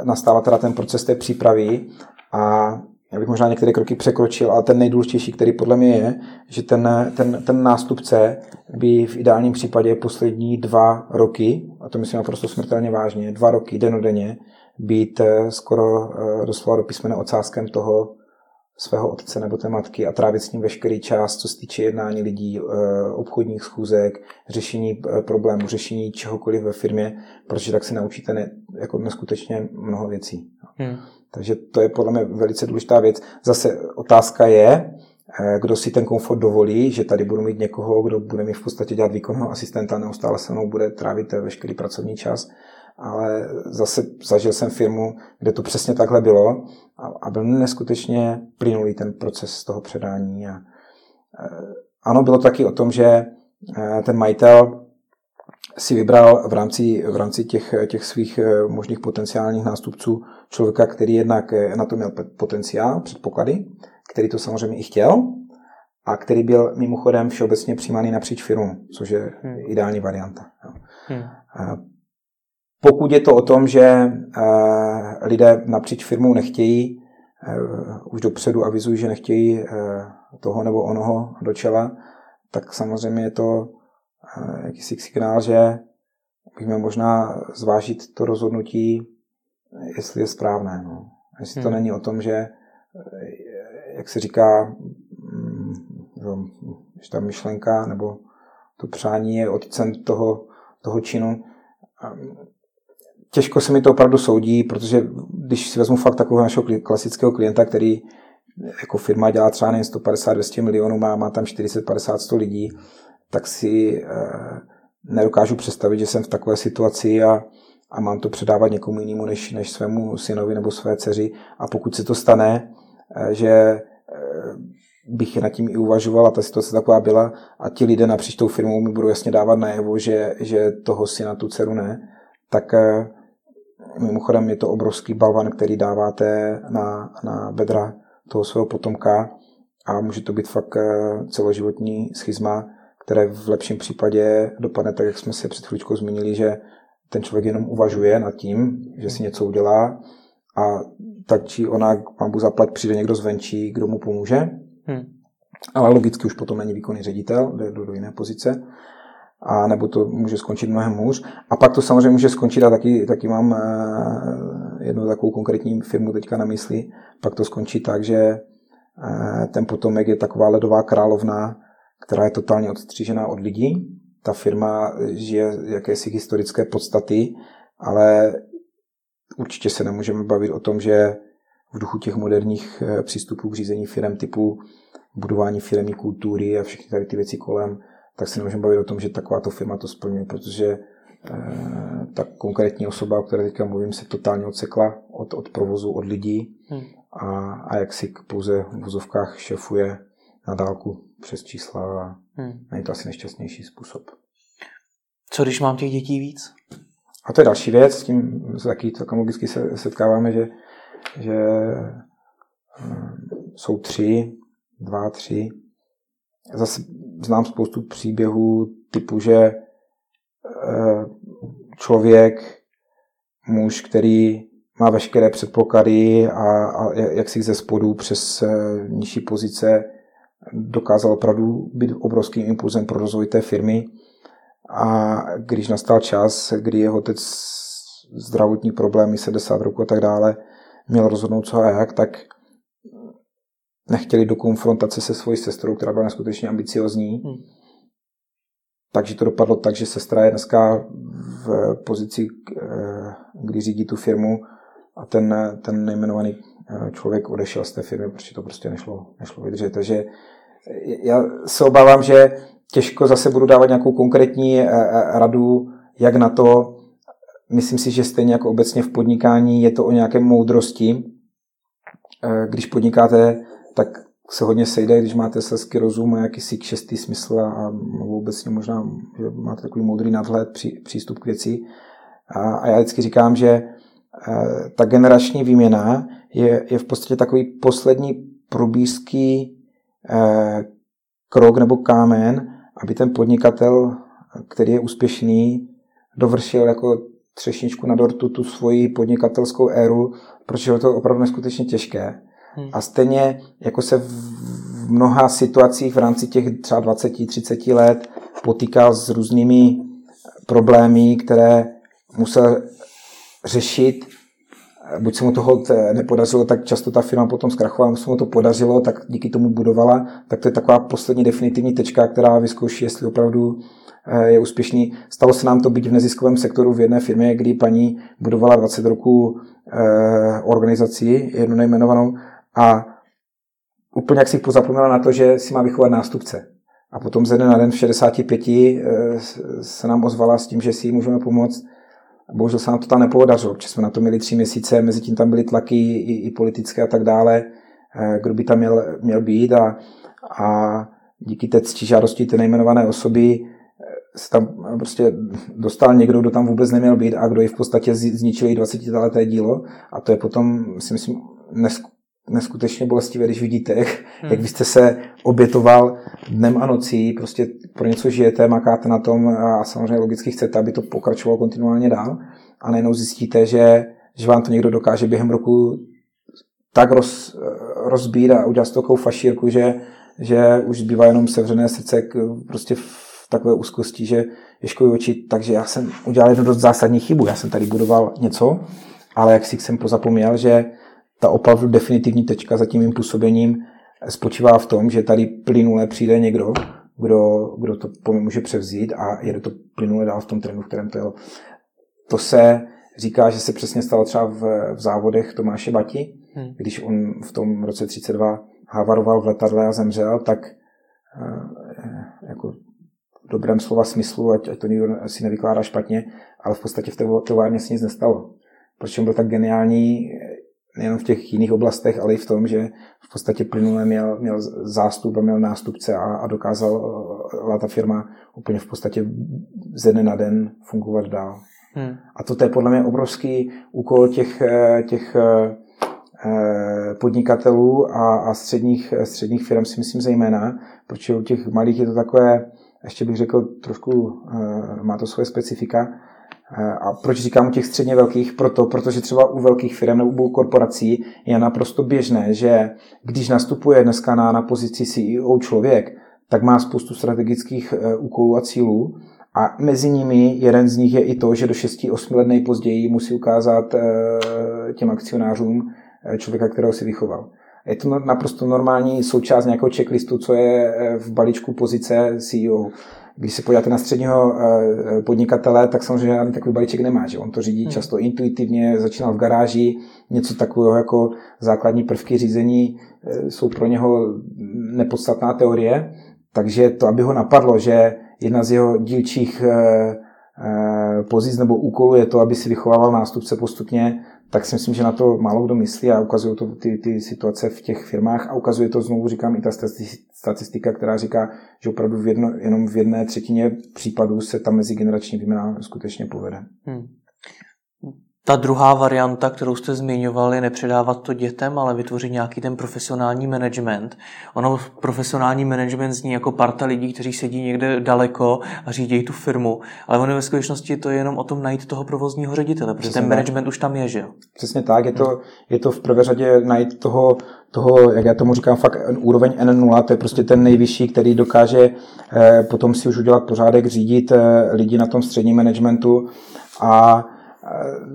S2: nastává teda ten proces té přípravy a já bych možná některé kroky překročil, ale ten nejdůležitější, který podle mě je, že ten, ten, ten nástupce by v ideálním případě poslední dva roky, a to myslím naprosto smrtelně vážně, dva roky denodenně, být eh, skoro eh, doslova do písmene ocáskem toho svého otce nebo té matky a trávit s ním veškerý čas, co se týče jednání lidí, eh, obchodních schůzek, řešení problémů, řešení čehokoliv ve firmě, protože tak si naučíte ne, jako neskutečně mnoho věcí. Hmm. Takže to je podle mě velice důležitá věc. Zase otázka je, eh, kdo si ten komfort dovolí, že tady budu mít někoho, kdo bude mi v podstatě dělat výkonného asistenta, neustále se mnou bude trávit veškerý pracovní čas. Ale zase zažil jsem firmu, kde to přesně takhle bylo a byl neskutečně plynulý ten proces toho předání. A eh, ano, bylo taky o tom, že eh, ten majitel si vybral v rámci, v rámci těch, těch svých možných potenciálních nástupců člověka, který jednak eh, na to měl potenciál, předpoklady, který to samozřejmě i chtěl a který byl mimochodem všeobecně přijímaný napříč firmou, což je hmm. ideální varianta. Hmm. Pokud je to o tom, že eh, lidé napříč firmou nechtějí, eh, už dopředu avizují, že nechtějí toho nebo onoho do čela, tak samozřejmě je to jakýsi signál, že bych měl možná zvážit to rozhodnutí jestli je správné. No. Jestli hmm. to není o tom, že, jak se říká, mm, že ta myšlenka nebo to přání je otcem toho, toho činu. Těžko se mi to opravdu soudí, protože když si vezmu fakt takového našeho klasického klienta, který jako firma dělá třeba jen 150-200 milionů, má, má tam 40-50-100 lidí, tak si eh, nedokážu představit, že jsem v takové situaci a a mám to předávat někomu jinému než, než svému synovi nebo své dceři. A pokud se to stane, eh, že eh, bych nad tím i uvažoval a ta situace taková byla a ti lidé napříč tou firmou mi budou jasně dávat najevo, že, že toho syna, tu dceru ne, tak mimochodem je to obrovský balvan, který dáváte na, na bedra toho svého potomka a může to být fakt celoživotní schizma, které v lepším případě dopadne tak, jak jsme se před chvíličkou zmínili, že ten člověk jenom uvažuje nad tím, že si něco udělá a tak či ona, pán Bůh zaplať, přijde někdo zvenčí, kdo mu pomůže. Hmm. Ale logicky už potom není výkonný ředitel, jde do, do jiné pozice. A nebo to může skončit mnohem hůř. A pak to samozřejmě může skončit, a taky, taky mám eh, jednu takovou konkrétní firmu teďka na mysli, pak to skončí tak, že eh, ten potomek je taková ledová královna, která je totálně odstřížená od lidí ta firma žije jakési historické podstaty, ale určitě se nemůžeme bavit o tom, že v duchu těch moderních eh, přístupů k řízení firm typu budování firmní kultury a všechny tady ty věci kolem, tak se nemůžeme bavit o tom, že takováto firma to splňuje, protože ta konkrétní osoba, o které teďka mluvím, se totálně odsekla od, od provozu, od lidí hmm. a, a jak si pouze v vozovkách šefuje na dálku přes čísla a hmm. není to asi nejšťastnější způsob.
S1: Co když mám těch dětí víc?
S2: A to je další věc, s tím se taky celkem logicky se setkáváme, že, že hm, jsou tři, dva, tři. Zase znám spoustu příběhů typu, že eh, člověk, muž, který má veškeré předpoklady a, a jak si ze spodu přes eh, nižší pozice dokázal opravdu být obrovským impulzem pro rozvoj té firmy. A když nastal čas, kdy jeho otec zdravotní problémy, 70 roku a tak dále, měl rozhodnout co a jak, tak nechtěli do konfrontace se svojí sestrou, která byla neskutečně ambiciozní. Hmm. Takže to dopadlo tak, že sestra je dneska v pozici, eh, kdy řídí tu firmu a ten, ten nejmenovaný eh, člověk odešel z té firmy, protože to prostě nešlo, nešlo vydržet. Takže já se obávám, že těžko zase budu dávat nějakou konkrétní eh, radu, jak na to. Myslím si, že stejně jako obecně v podnikání je to o nějaké moudrosti. Když podnikáte, tak se hodně sejde, když máte selský rozum a jakýsi šestý smysl a obecně možná, že máte takový moudrý nadhled, pří, přístup k věci. A, a já vždycky říkám, že ta generační výměna je, je v podstatě takový poslední probízký krok nebo kámen, aby ten podnikatel, který je úspěšný, dovršil jako třešničku na dortu tu svoji podnikatelskou éru, protože je to opravdu neskutečně těžké. Hmm. A stejně jako se v mnoha situacích v rámci těch třeba 20-30 let potýkal s různými problémy, které musel řešit, buď se mu toho nepodařilo, tak často ta firma potom zkrachovala, se mu to podařilo, tak díky tomu budovala, tak to je taková poslední definitivní tečka, která vyzkouší, jestli opravdu eh, je úspěšný. Stalo se nám to být v neziskovém sektoru v jedné firmě, kdy paní budovala 20 roků eh, organizaci, jednu nejmenovanou, a úplně jak si pozapomněla na to, že si má vychovat nástupce. A potom ze dne na den v 65 eh, se nám ozvala s tím, že si můžeme pomoct. Bohužel se nám to tam nepodařilo, protože jsme na to měli tři měsíce, mezi tím tam byly tlaky i, i politické a tak dále, eh, kdo by tam měl, měl být a, a díky té žádosti té nejmenované osoby eh, se tam prostě dostal někdo, kdo tam vůbec neměl být a kdo ji v podstatě zničil 20 leté dílo. A to je potom, si myslím, neskutečně bolestivé, když vidíte, jak, hmm. jak byste se obětoval dnem a nocí, prostě pro něco žijete, makáte na tom a samozřejmě logicky chcete, aby to pokračovalo kontinuálně dál a najednou zjistíte, že, že vám to někdo dokáže během roku tak roz, rozbít a udělat takovou fašírku, že, že už zbývá jenom sevřené srdce k, prostě v takové úzkosti, že je oči. Takže já jsem udělal jednu dost zásadní chybu. Já jsem tady budoval něco, ale jak si jsem pozapomněl, že ta opravdu definitivní tečka za tím mým působením spočívá v tom, že tady plynule přijde někdo, kdo, kdo to po mě může převzít a jede to plynule dál v tom trendu, v kterém to jelo. To se říká, že se přesně stalo třeba v, v závodech Tomáše Bati, hmm. když on v tom roce 32 havaroval v letadle a zemřel, tak eh, jako v dobrém slova smyslu, ať, ať to nikdo si nevykládá špatně, ale v podstatě v té továrně se nic nestalo. Proč on byl tak geniální, nejen v těch jiných oblastech, ale i v tom, že v podstatě plynule měl, měl zástup a měl nástupce a, a dokázal uh, ta firma úplně v podstatě ze dne na den fungovat dál. Hmm. A to je podle mě obrovský úkol těch, eh, těch eh, eh, podnikatelů a, a středních, středních firm si myslím zejména, protože u těch malých je to takové, ještě bych řekl, trošku má to svoje specifika, a proč říkám u těch středně velkých? Proto, protože třeba u velkých firm nebo u korporací je naprosto běžné, že když nastupuje dneska na, na pozici CEO člověk, tak má spoustu strategických e, úkolů a cílů a mezi nimi jeden z nich je i to, že do 6-8 let nejpozději musí ukázat e, těm akcionářům člověka, kterého si vychoval. Je to naprosto normální součást nějakého checklistu, co je v balíčku pozice CEO. Když se podíváte na středního eh, podnikatele, tak samozřejmě žádný takový balíček nemá. Že? On to řídí hmm. často intuitivně, začínal v garáži, něco takového jako základní prvky řízení eh, jsou pro něho nepodstatná teorie. Takže to, aby ho napadlo, že jedna z jeho dílčích eh, pozic nebo úkolu je to, aby si vychovával nástupce postupně, tak si myslím, že na to málo kdo myslí a ukazují to ty, ty situace v těch firmách a ukazuje to, znovu říkám, i ta statistika, která říká, že opravdu v jedno, jenom v jedné třetině případů se ta mezigenerační výměna skutečně povede. Hmm.
S1: Ta druhá varianta, kterou jste zmiňovali, nepředávat to dětem, ale vytvořit nějaký ten profesionální management. Ono profesionální management zní jako parta lidí, kteří sedí někde daleko a řídí tu firmu, ale ono ve skutečnosti to je jenom o tom najít toho provozního ředitele, protože Přesně ten management tak. už tam je, že jo?
S2: Přesně tak, je to, je to v prvé řadě najít toho, toho, jak já tomu říkám, fakt úroveň N0, to je prostě ten nejvyšší, který dokáže eh, potom si už udělat pořádek, řídit eh, lidi na tom středním managementu a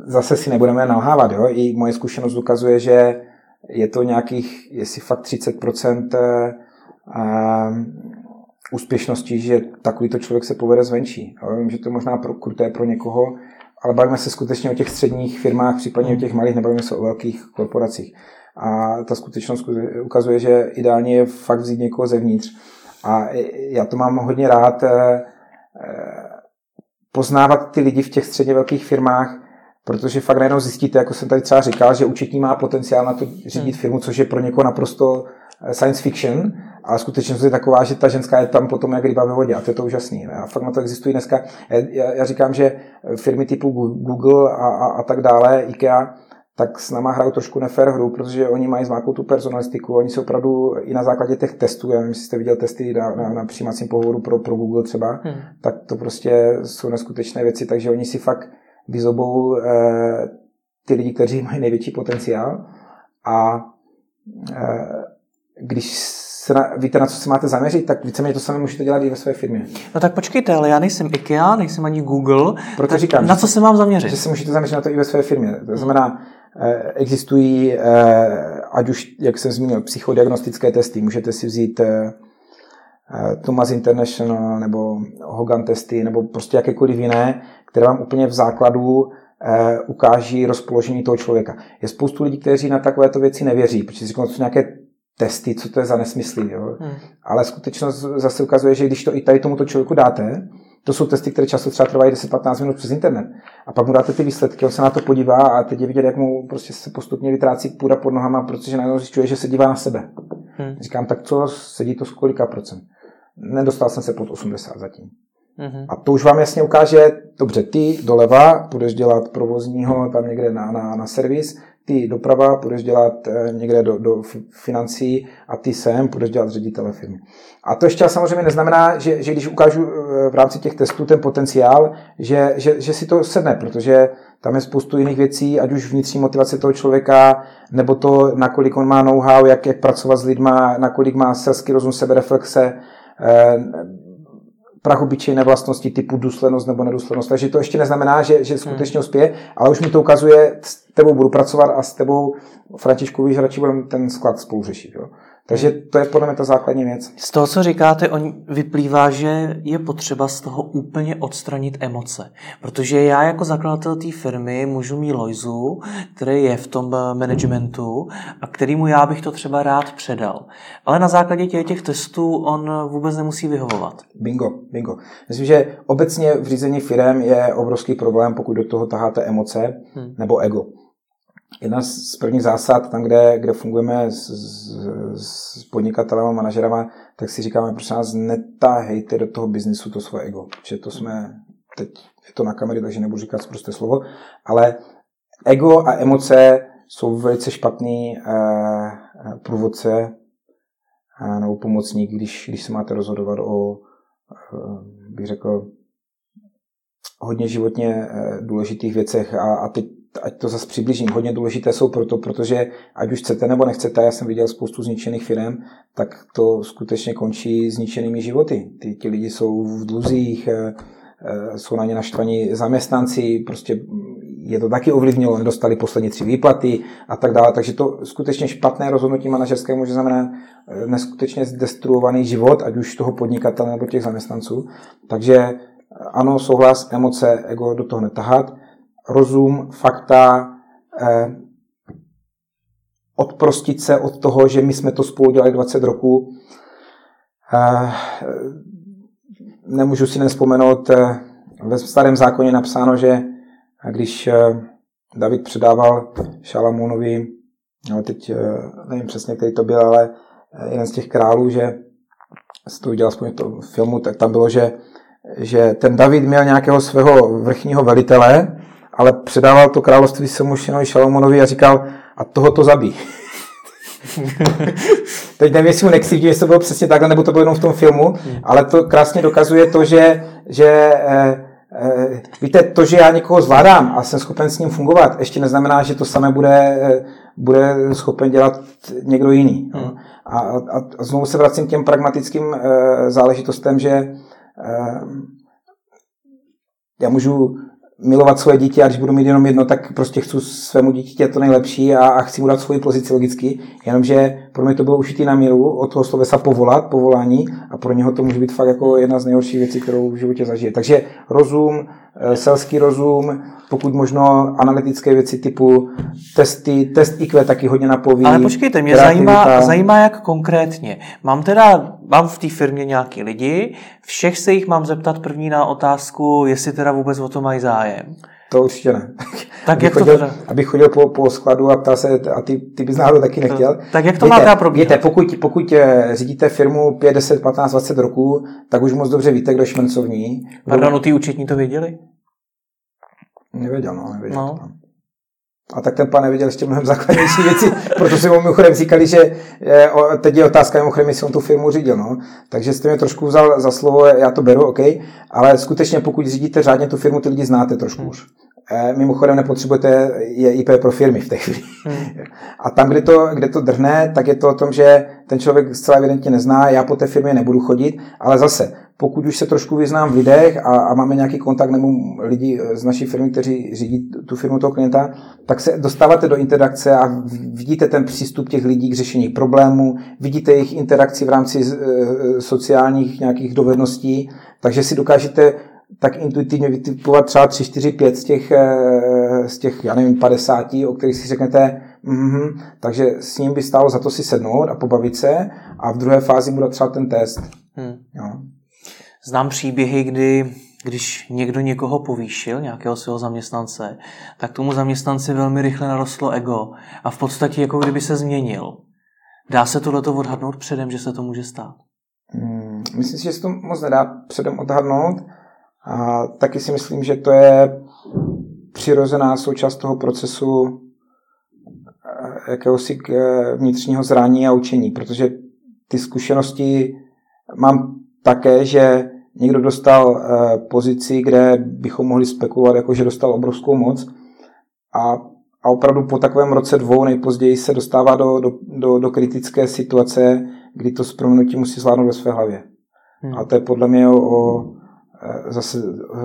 S2: zase si nebudeme nalhávat. Jo? I moje zkušenost ukazuje, že je to nějakých, jestli fakt 30% eh, úspěšnosti, že takovýto člověk se povede zvenčí. Já vím, že to je možná pro, kruté pro někoho, ale bavíme se skutečně o těch středních firmách, případně o těch malých, nebavíme se o velkých korporacích. A ta skutečnost ukazuje, že ideálně je fakt vzít někoho zevnitř. A já to mám hodně rád, eh, eh, poznávat ty lidi v těch středně velkých firmách, protože fakt najednou zjistíte, jako jsem tady třeba říkal, že účetní má potenciál na to řídit hmm. firmu, což je pro někoho naprosto eh, science fiction, ale skutečnost je taková, že ta ženská je tam potom jak ryba ve vodě a to je to úžasný. A fakt na to existují dneska. Já, já říkám, že firmy typu Google a, a, a tak dále, IKEA, tak s náma hrajou trošku nefér hru, protože oni mají zmákou tu personalistiku, oni se opravdu i na základě těch testů, já nevím, jestli jste viděl testy na, na, na přijímacím pohovoru pro, pro Google třeba, hmm. tak to prostě jsou neskutečné věci, takže oni si fakt vyzobou eh, ty lidi, kteří mají největší potenciál a eh, když se na, víte, na co se máte zaměřit, tak víceméně to samé můžete dělat i ve své firmě.
S1: No tak počkejte, ale já nejsem IKEA, nejsem ani Google.
S2: Proto říkám,
S1: na co se mám zaměřit?
S2: Že se můžete zaměřit na to i ve své firmě. To znamená, existují, eh, ať už, jak jsem zmínil, psychodiagnostické testy. Můžete si vzít eh, Thomas International nebo Hogan testy nebo prostě jakékoliv jiné, které vám úplně v základu ukáží rozpoložení toho člověka. Je spoustu lidí, kteří na takovéto věci nevěří, protože si říkají, to jsou nějaké testy, co to je za nesmysly. Jo? Hmm. Ale skutečnost zase ukazuje, že když to i tady tomuto člověku dáte, to jsou testy, které často třeba trvají 10-15 minut přes internet. A pak mu dáte ty výsledky, on se na to podívá a teď je vidět, jak mu prostě se postupně vytrácí půda pod nohama, protože najednou zjišťuje, že se dívá na sebe. Hmm. Říkám, tak co, sedí to z kolika procent? Nedostal jsem se pod 80 zatím. hmm A to už vám jasně ukáže, dobře, ty doleva budeš dělat provozního tam někde na, na, na servis, ty doprava budeš dělat eh, někde do, do financí a ty sem budeš dělat ředitele firmy. A to ještě samozřejmě neznamená, že, že když ukážu eh, v rámci těch testů ten potenciál, že, že, že si to sedne, protože tam je spoustu jiných věcí, ať už vnitřní motivace toho člověka, nebo to, nakolik on má know-how, jak, jak pracovat s lidma, nakolik má selský rozum, sebereflexe, eh, prachobyčejné vlastnosti typu důslednost nebo nedůslednost. Takže to ještě neznamená, že, že skutečně hmm. uspěje, ale už mi to ukazuje, s tebou budu pracovat a s tebou, Františku, víš, radši budeme ten sklad spolu řešit. Jo? Takže to je podle mě ta základní věc.
S1: Z toho, co říkáte, on vyplývá, že je potřeba z toho úplně odstranit emoce. Protože já jako zakladatel té firmy můžu mít Lojzu, který je v tom managementu a kterýmu já bych to třeba rád předal. Ale na základě těch, těch testů on vůbec nemusí vyhovovat.
S2: Bingo, bingo. Myslím, že obecně v řízení firm je obrovský problém, pokud do toho taháte emoce hmm. nebo ego jedna z prvních zásad, tam, kde, kde fungujeme s, s, s podnikatelem a manažerama, tak si říkáme, prosím nás, netáhejte do toho biznisu to svoje ego. Že to jsme, teď je to na kamery, takže nebudu říkat prostě slovo, ale ego a emoce jsou velice špatný eh, průvodce eh, nebo pomocník, když, když se máte rozhodovat o, eh, bych řekl, hodně životně eh, důležitých věcech a, a teď ať to zase přiblížím, hodně důležité jsou proto, protože ať už chcete nebo nechcete, já jsem viděl spoustu zničených firm, tak to skutečně končí zničenými životy. Ty, ty lidi jsou v dluzích, eh, eh, jsou na ně naštvaní zaměstnanci, prostě je to taky ovlivnilo, nedostali poslední tři výplaty a tak dále. Takže to skutečně špatné rozhodnutí manažerské může znamenat eh, neskutečně zdestruovaný život, ať už toho podnikatele nebo těch zaměstnanců. Takže ano, souhlas, emoce, ego do toho netahat rozum, fakta, eh, odprostit se od toho, že my jsme to spolu dělali 20 roků. Eh, nemůžu si nespomenout eh, ve starém zákoně napsáno, že když David předával Šalamounovi, no teď nevím přesně, který to byl, ale jeden z těch králů, že se to udělal aspoň v filmu, tak tam bylo, že, že ten David měl nějakého svého vrchního velitele, ale předával to království svému synovi Šalomonovi a říkal, a toho to zabí. Teď nevím, jestli mu nekřivdí, jestli to bylo přesně takhle, nebo to bylo jenom v tom filmu, ale to krásně dokazuje to, že, že eh, eh, víte, to, že já někoho zvládám a jsem schopen s ním fungovat, ještě neznamená, že to samé bude, eh, bude schopen dělat někdo jiný. Hmm. A, a, a znovu se vracím k těm pragmatickým záležitostem, že já můžu milovat svoje dítě a když budu mít jenom jedno, tak prostě chci svému dítěti to nejlepší a, a chci mu dát svoji pozici logicky. Jenomže pro mě to bylo ušitý na míru od toho slovesa povolat, povolání a pro něho to může být fakt jako jedna z nejhorších věcí, kterou v životě zažije. Takže rozum, eh, selský rozum, pokud možno analytické věci typu testy, test IQ taky hodně napoví.
S1: Ale počkejte, mě zajímá, zajímá, jak konkrétně. Mám teda, mám v té firmě nějaký lidi, všech se jich mám zeptat první na otázku, jestli teda vůbec o to mají zájem.
S2: To určitě ne.
S1: Tak jak
S2: chodil,
S1: to teda?
S2: Abych chodil po, po skladu a ptal se, a ty, ty bys náhodou taky nechtěl. To,
S1: tak jak to má probíhat?
S2: Víte, pokud, pokud eh, řídíte firmu 5, 10, 15, 20 roků, tak už moc dobře víte, kdo je šmencovní.
S1: Pardon, no ty účetní to věděli?
S2: Nevěděl, no, nevěděl. No. A tak ten pan nevěděl ještě mnohem základnější věci, proto si mu mimochodem říkali, že o, teď je otázka mimochodem, jestli on tu firmu řídil. No. Takže jste mě trošku vzal za slovo, já to beru, OK, ale skutečně pokud řídíte řádně tu firmu, ty lidi znáte trošku hmm. už. E, mimochodem nepotřebujete je IP pro firmy v té chvíli. Hmm. A tam, kde to, kde to drhne, tak je to o tom, že ten člověk zcela evidentně nezná, já po té firmě nebudu chodit, ale zase, pokud už se trošku vyznám v lidech a, a máme nějaký kontakt nebo lidi z naší firmy, kteří řídí tu firmu toho klienta, tak se dostáváte do interakce a vidíte ten přístup těch lidí k řešení problémů, vidíte jejich interakci v rámci e, sociálních nějakých dovedností, takže si dokážete tak intuitivně vytipovat třeba 3, 4, 5 z těch, e, z těch já nevím, 50, o kterých si řeknete, mm-hmm, takže s ním by stálo za to si sednout a pobavit se a v druhé fázi bude třeba ten test. Hmm. Jo.
S1: Znám příběhy, kdy když někdo někoho povýšil, nějakého svého zaměstnance, tak tomu zaměstnanci velmi rychle narostlo ego a v podstatě jako kdyby se změnil. Dá se tohleto odhadnout předem, že se to může stát?
S2: Hmm, myslím si, že se to moc nedá předem odhadnout. A taky si myslím, že to je přirozená součást toho procesu eh, jakéhosi eh, vnitřního zrání a učení, protože ty zkušenosti mám také, že někdo dostal eh, pozici, kde bychom mohli spekulovat, jako že dostal obrovskou moc a, a opravdu po takovém roce dvou nejpozději se dostává do, do, do, do kritické situace, kdy to s proměnutím musí zvládnout ve své hlavě. Hmm. A to je podle mě o, o eh, zase eh,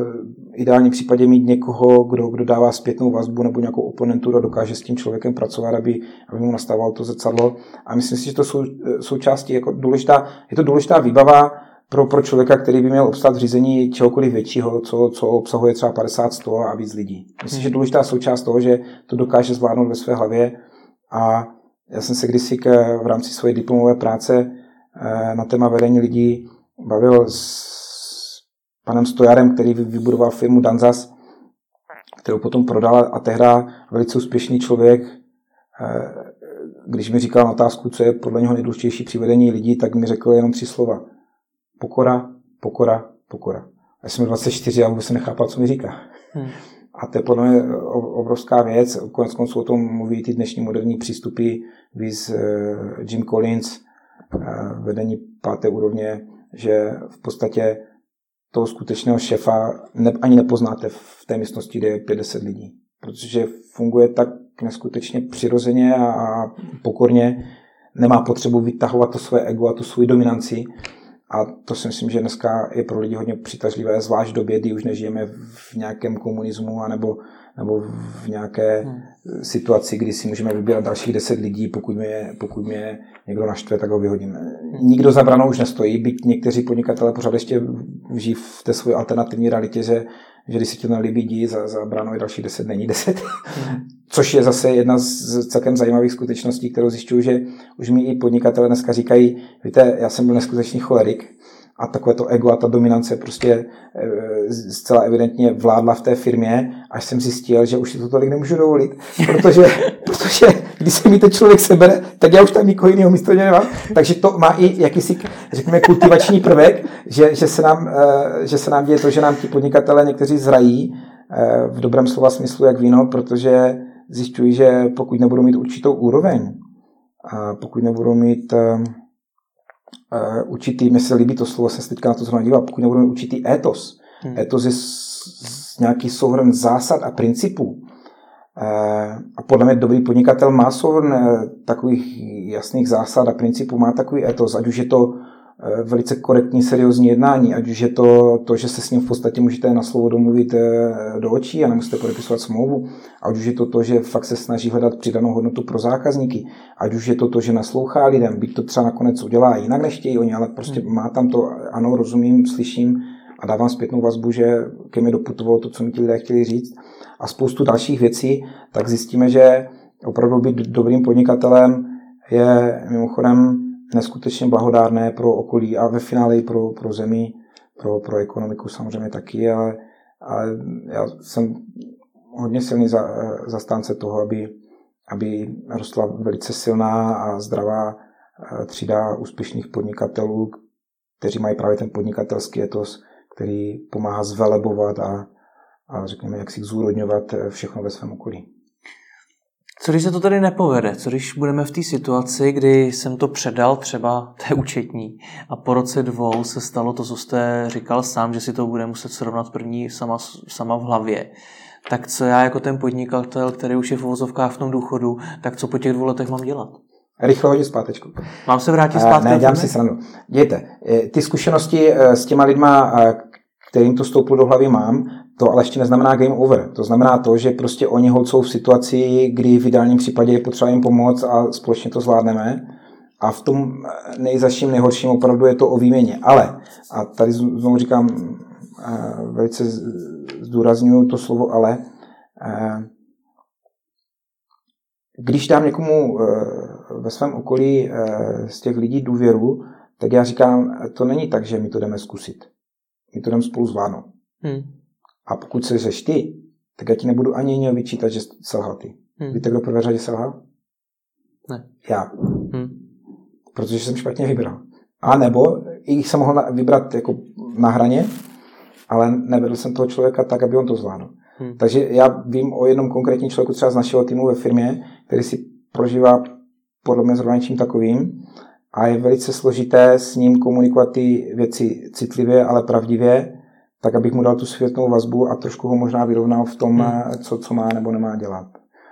S2: ideálním případě mít někoho, kdo, kdo dává zpětnou vazbu nebo nějakou oponenturu a dokáže s tím člověkem pracovat, aby, aby mu nastávalo to zrcadlo. A myslím si, že to jsou součástí jako důležitá, je to důležitá výbava, pro, pro člověka, který by měl obstát v řízení čehokoliv většího, co, co obsahuje třeba 50, 100 a víc lidí. Myslím, že důležitá součást toho, že to dokáže zvládnout ve své hlavě. A já jsem se kdysi k, v rámci své diplomové práce eh, na téma vedení lidí bavil s panem Stojarem, který vybudoval firmu Danzas, kterou potom prodal a tehda velice úspěšný člověk, eh, když mi říkal na otázku, co je podle něho nejdůležitější při vedení lidí, tak mi řekl jenom tři slova pokora, pokora, pokora. Já jsem 24 a vůbec se nechápal, co mi říká. Hmm. A to je podle mě obrovská věc. Konec konců o tom mluví ty dnešní moderní přístupy, víc eh, Jim Collins, eh, vedení páté úrovně, že v podstatě toho skutečného šefa ne, ani nepoznáte v té místnosti, kde je 50 lidí. Protože funguje tak neskutečně přirozeně a, a pokorně, nemá potřebu vytahovat to své ego a tu svoji dominanci, a to si myslím, že dneska je pro lidi hodně přitažlivé, zvlášť v době, kdy už nežijeme v nějakém komunismu anebo, nebo v nějaké hmm. situaci, kdy si můžeme vybírat dalších deset lidí, pokud mě, pokud mě někdo naštve, tak ho vyhodíme. Nikdo za branou už nestojí, byť někteří podnikatelé pořád ještě žijí v té své alternativní realitě, že že když se ti nelíbí dí, za, za bránou je další deset, není deset. Hmm. Což je zase jedna z celkem zajímavých skutečností, kterou zjišťuju, že už mi i podnikatelé dneska říkají, víte, já jsem byl neskutečný cholerik a takové to ego a ta dominance prostě eh, zcela evidentně vládla v té firmě, až jsem zjistil, že už si to tolik nemůžu dovolit, protože, protože když se mi ten člověk sebere, tak já už tam nikoho jiného místo nemám. Takže to má i jakýsi, řekněme, kultivační prvek, že, že, se nám, eh, že se nám děje to, že nám ti podnikatelé někteří zrají eh, v dobrém slova smyslu jak víno, protože zjišťují, že pokud nebudou mít určitou úroveň, a pokud nebudou mít určitý, mi se líbí to slovo, jsem se teďka na to zrovna díval, pokud nebudeme určitý etos, hmm. etos je nějaký souhrn zásad a principů. Uh, a podle mě dobrý podnikatel má souhrn uh, takových jasných zásad a principů, má takový etos, ať už je to Eh, velice korektní, seriózní jednání, ať už je to to, že se s ním v podstatě můžete na slovo domluvit eh, do očí a nemusíte podepisovat smlouvu, ať už je to to, že fakt se snaží hledat přidanou hodnotu pro zákazníky, ať už je to to, že naslouchá lidem, byť to třeba nakonec udělá jinak než chtějí oni, ale prostě hmm. má tam to, ano, rozumím, slyším a dávám zpětnou vazbu, že ke mi doputovalo to, co mi ti lidé chtěli říct. A spoustu dalších věcí, tak zjistíme, že opravdu být dobrým podnikatelem je mimochodem neskutečně blahodárné pro okolí a ve finále i pro, pro zemi, pro, pro ekonomiku samozřejmě taky, ale, ale já jsem hodně silný za, zastánce toho, aby, aby rostla velice silná a zdravá eh, třída úspěšných podnikatelů, kteří mají právě ten podnikatelský etos, který pomáhá zvelebovat a, a řekněme, jak si zúrodňovat eh, všechno ve svém okolí.
S1: Co když se to tady nepovede? Co když budeme v té situaci, kdy jsem to předal třeba té účetní a po roce dvou se stalo to, co jste říkal sám, že si to bude muset srovnat první sama, sama v hlavě. Tak co já jako ten podnikatel, který už je v uvozovkách v tom důchodu, tak co po těch dvou letech mám dělat?
S2: Rychle hodit zpátečku.
S1: Mám se vrátit zpátky?
S2: Ne, dělám si srandu. Dějte, eh, ty zkušenosti eh, s těma lidma, eh, kterým to stouplo do hlavy mám, to ale ještě neznamená game over. To znamená to, že prostě oni jsou v situaci, kdy v ideálním případě je potřeba jim pomoct a společně to zvládneme. A v tom nejzaším, nejhorším opravdu je to o výměně. Ale, a tady znovu říkám, eh, velice zdůraznuju to slovo ale, eh, když dám někomu eh, ve svém okolí z těch lidí důvěru, tak já říkám, to není tak, že my to jdeme zkusit. My to jdeme spolu zvládnout. Hmm. A pokud se řeš ty, tak já ti nebudu ani něho vyčítat, že selhal ty. Hmm. Víte, kdo prvé řadě selhal?
S1: Ne.
S2: Já. Hmm. Protože jsem špatně vybral. A nebo i jsem mohl vybrat jako na hraně, ale nevedl jsem toho člověka tak, aby on to zvládl. Hmm. Takže já vím o jednom konkrétním člověku třeba z našeho týmu ve firmě, který si prožívá podle mě zrovna něčím takovým a je velice složité s ním komunikovat ty věci citlivě, ale pravdivě tak abych mu dal tu světnou vazbu a trošku ho možná vyrovnal v tom, hmm. co, co má nebo nemá dělat.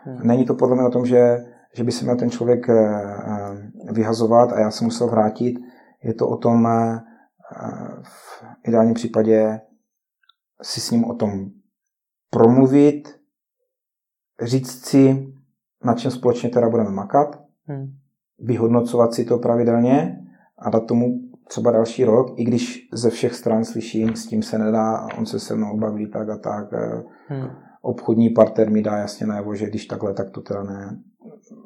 S2: Hmm. Není to podle mě o tom, že, že by se měl ten člověk eh, eh, vyhazovat a já se musel vrátit. Je to o tom, eh, v ideálním případě si s ním o tom promluvit, říct si, na čem společně teda budeme makat, hmm. vyhodnocovat si to pravidelně a dát tomu třeba další rok, i když ze všech stran slyším, s tím se nedá, on se se mnou baví tak a tak. Eh, hmm. Obchodní partner mi dá jasně najevo, že když takhle, tak to teda ne.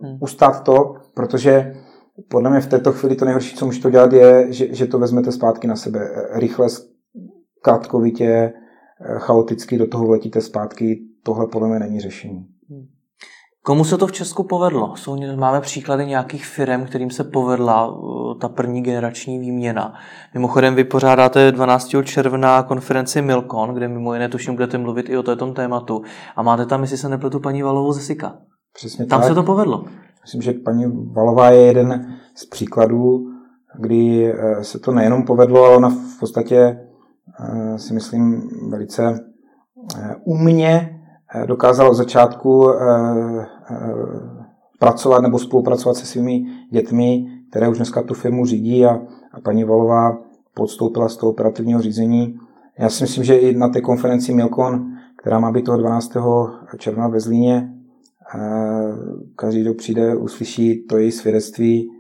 S2: Hmm. Ustát to, protože podle mě v této chvíli to nejhorší, co můžete dělat, je, že, že to vezmete zpátky na sebe. Eh, rychle, krátkovitě, eh, chaoticky do toho vletíte zpátky. Tohle podle mě není řešení.
S1: Komu se to v Česku povedlo? Jsou, máme příklady nějakých firm, kterým se povedla uh, ta první generační výměna. Mimochodem vy pořádáte 12. června konferenci Milkon, kde mimo jiné tuším budete mluvit i o této tématu. A máte tam, jestli se nepletu, paní Valovou ze Sika.
S2: Přesně
S1: tam
S2: tak.
S1: se to povedlo.
S2: Myslím, že paní Valová je jeden z příkladů, kdy eh, se to nejenom povedlo, ale ona v podstatě eh, si myslím velice umně eh, Eh, dokázal od začátku eh, eh, pracovat nebo spolupracovat se svými dětmi, které už dneska tu firmu řídí a, a paní Valová podstoupila z toho operativního řízení. Já si myslím, že i na té konferenci Milkon, která má být toho 12. června ve Zlíně, každý, kdo přijde, uslyší to její svědectví,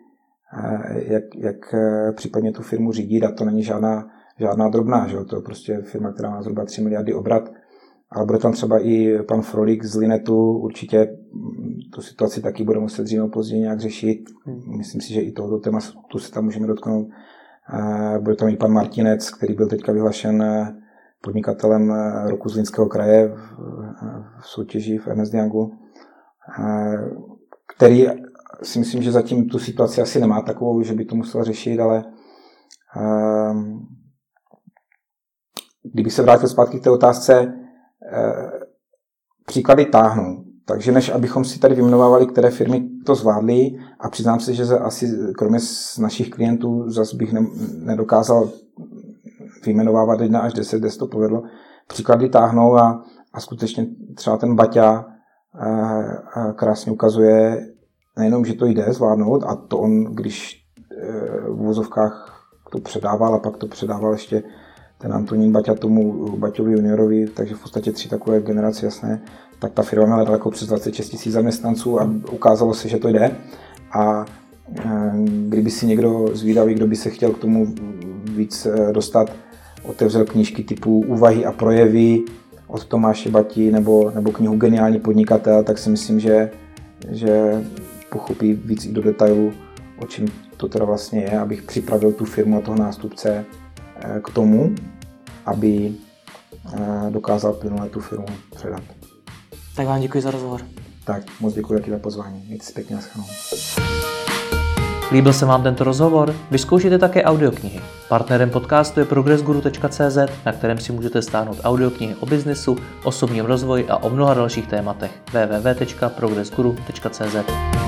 S2: jak, jak případně tu firmu řídí, a to není žádná, žádná drobná, že? to je prostě firma, která má zhruba 3 miliardy obrat, ale bude tam třeba i pan Frolik z Linetu, určitě tu situaci taky bude muset dříve později nějak řešit. Myslím si, že i tohoto tématu se tam můžeme dotknout. Bude tam i pan Martinec, který byl teďka vyhlašen podnikatelem roku z Linského kraje v soutěži v Ernest Youngu, který si myslím, že zatím tu situaci asi nemá takovou, že by to musel řešit, ale kdyby se vrátil zpátky k té otázce, příklady táhnou. Takže než abychom si tady vyjmenovávali, které firmy to zvládly, a přiznám se, že asi kromě z našich klientů zase bych ne, nedokázal vyjmenovávat 1 až 10, kde se to povedlo, příklady táhnou a, a skutečně třeba ten Baťa a, a krásně ukazuje nejenom, že to jde zvládnout a to on, když v vozovkách to předával a pak to předával ještě ten Antonín Baťa tomu Baťovi juniorovi, takže v podstatě tři takové generace jasné, tak ta firma měla daleko přes 26 tisíc zaměstnanců a ukázalo se, že to jde. A eh, kdyby si někdo zvídavý, kdo by se chtěl k tomu víc eh, dostat, otevřel knížky typu Úvahy a projevy od Tomáše Bati nebo, nebo knihu Geniální podnikatel, tak si myslím, že, že pochopí víc i do detailu, o čem to teda vlastně je, abych připravil tu firmu a toho nástupce eh, k tomu, aby dokázal plynule tu firmu předat.
S1: Tak vám děkuji za rozhovor.
S2: Tak, moc děkuji taky za pozvání. Mějte si pěkně naschledanou.
S1: Líbil se vám tento rozhovor? Vyzkoušejte také audioknihy. Partnerem podcastu je progressguru.cz, na kterém si můžete stáhnout audioknihy o biznesu, osobním rozvoji a o mnoha dalších tématech. www.progressguru.cz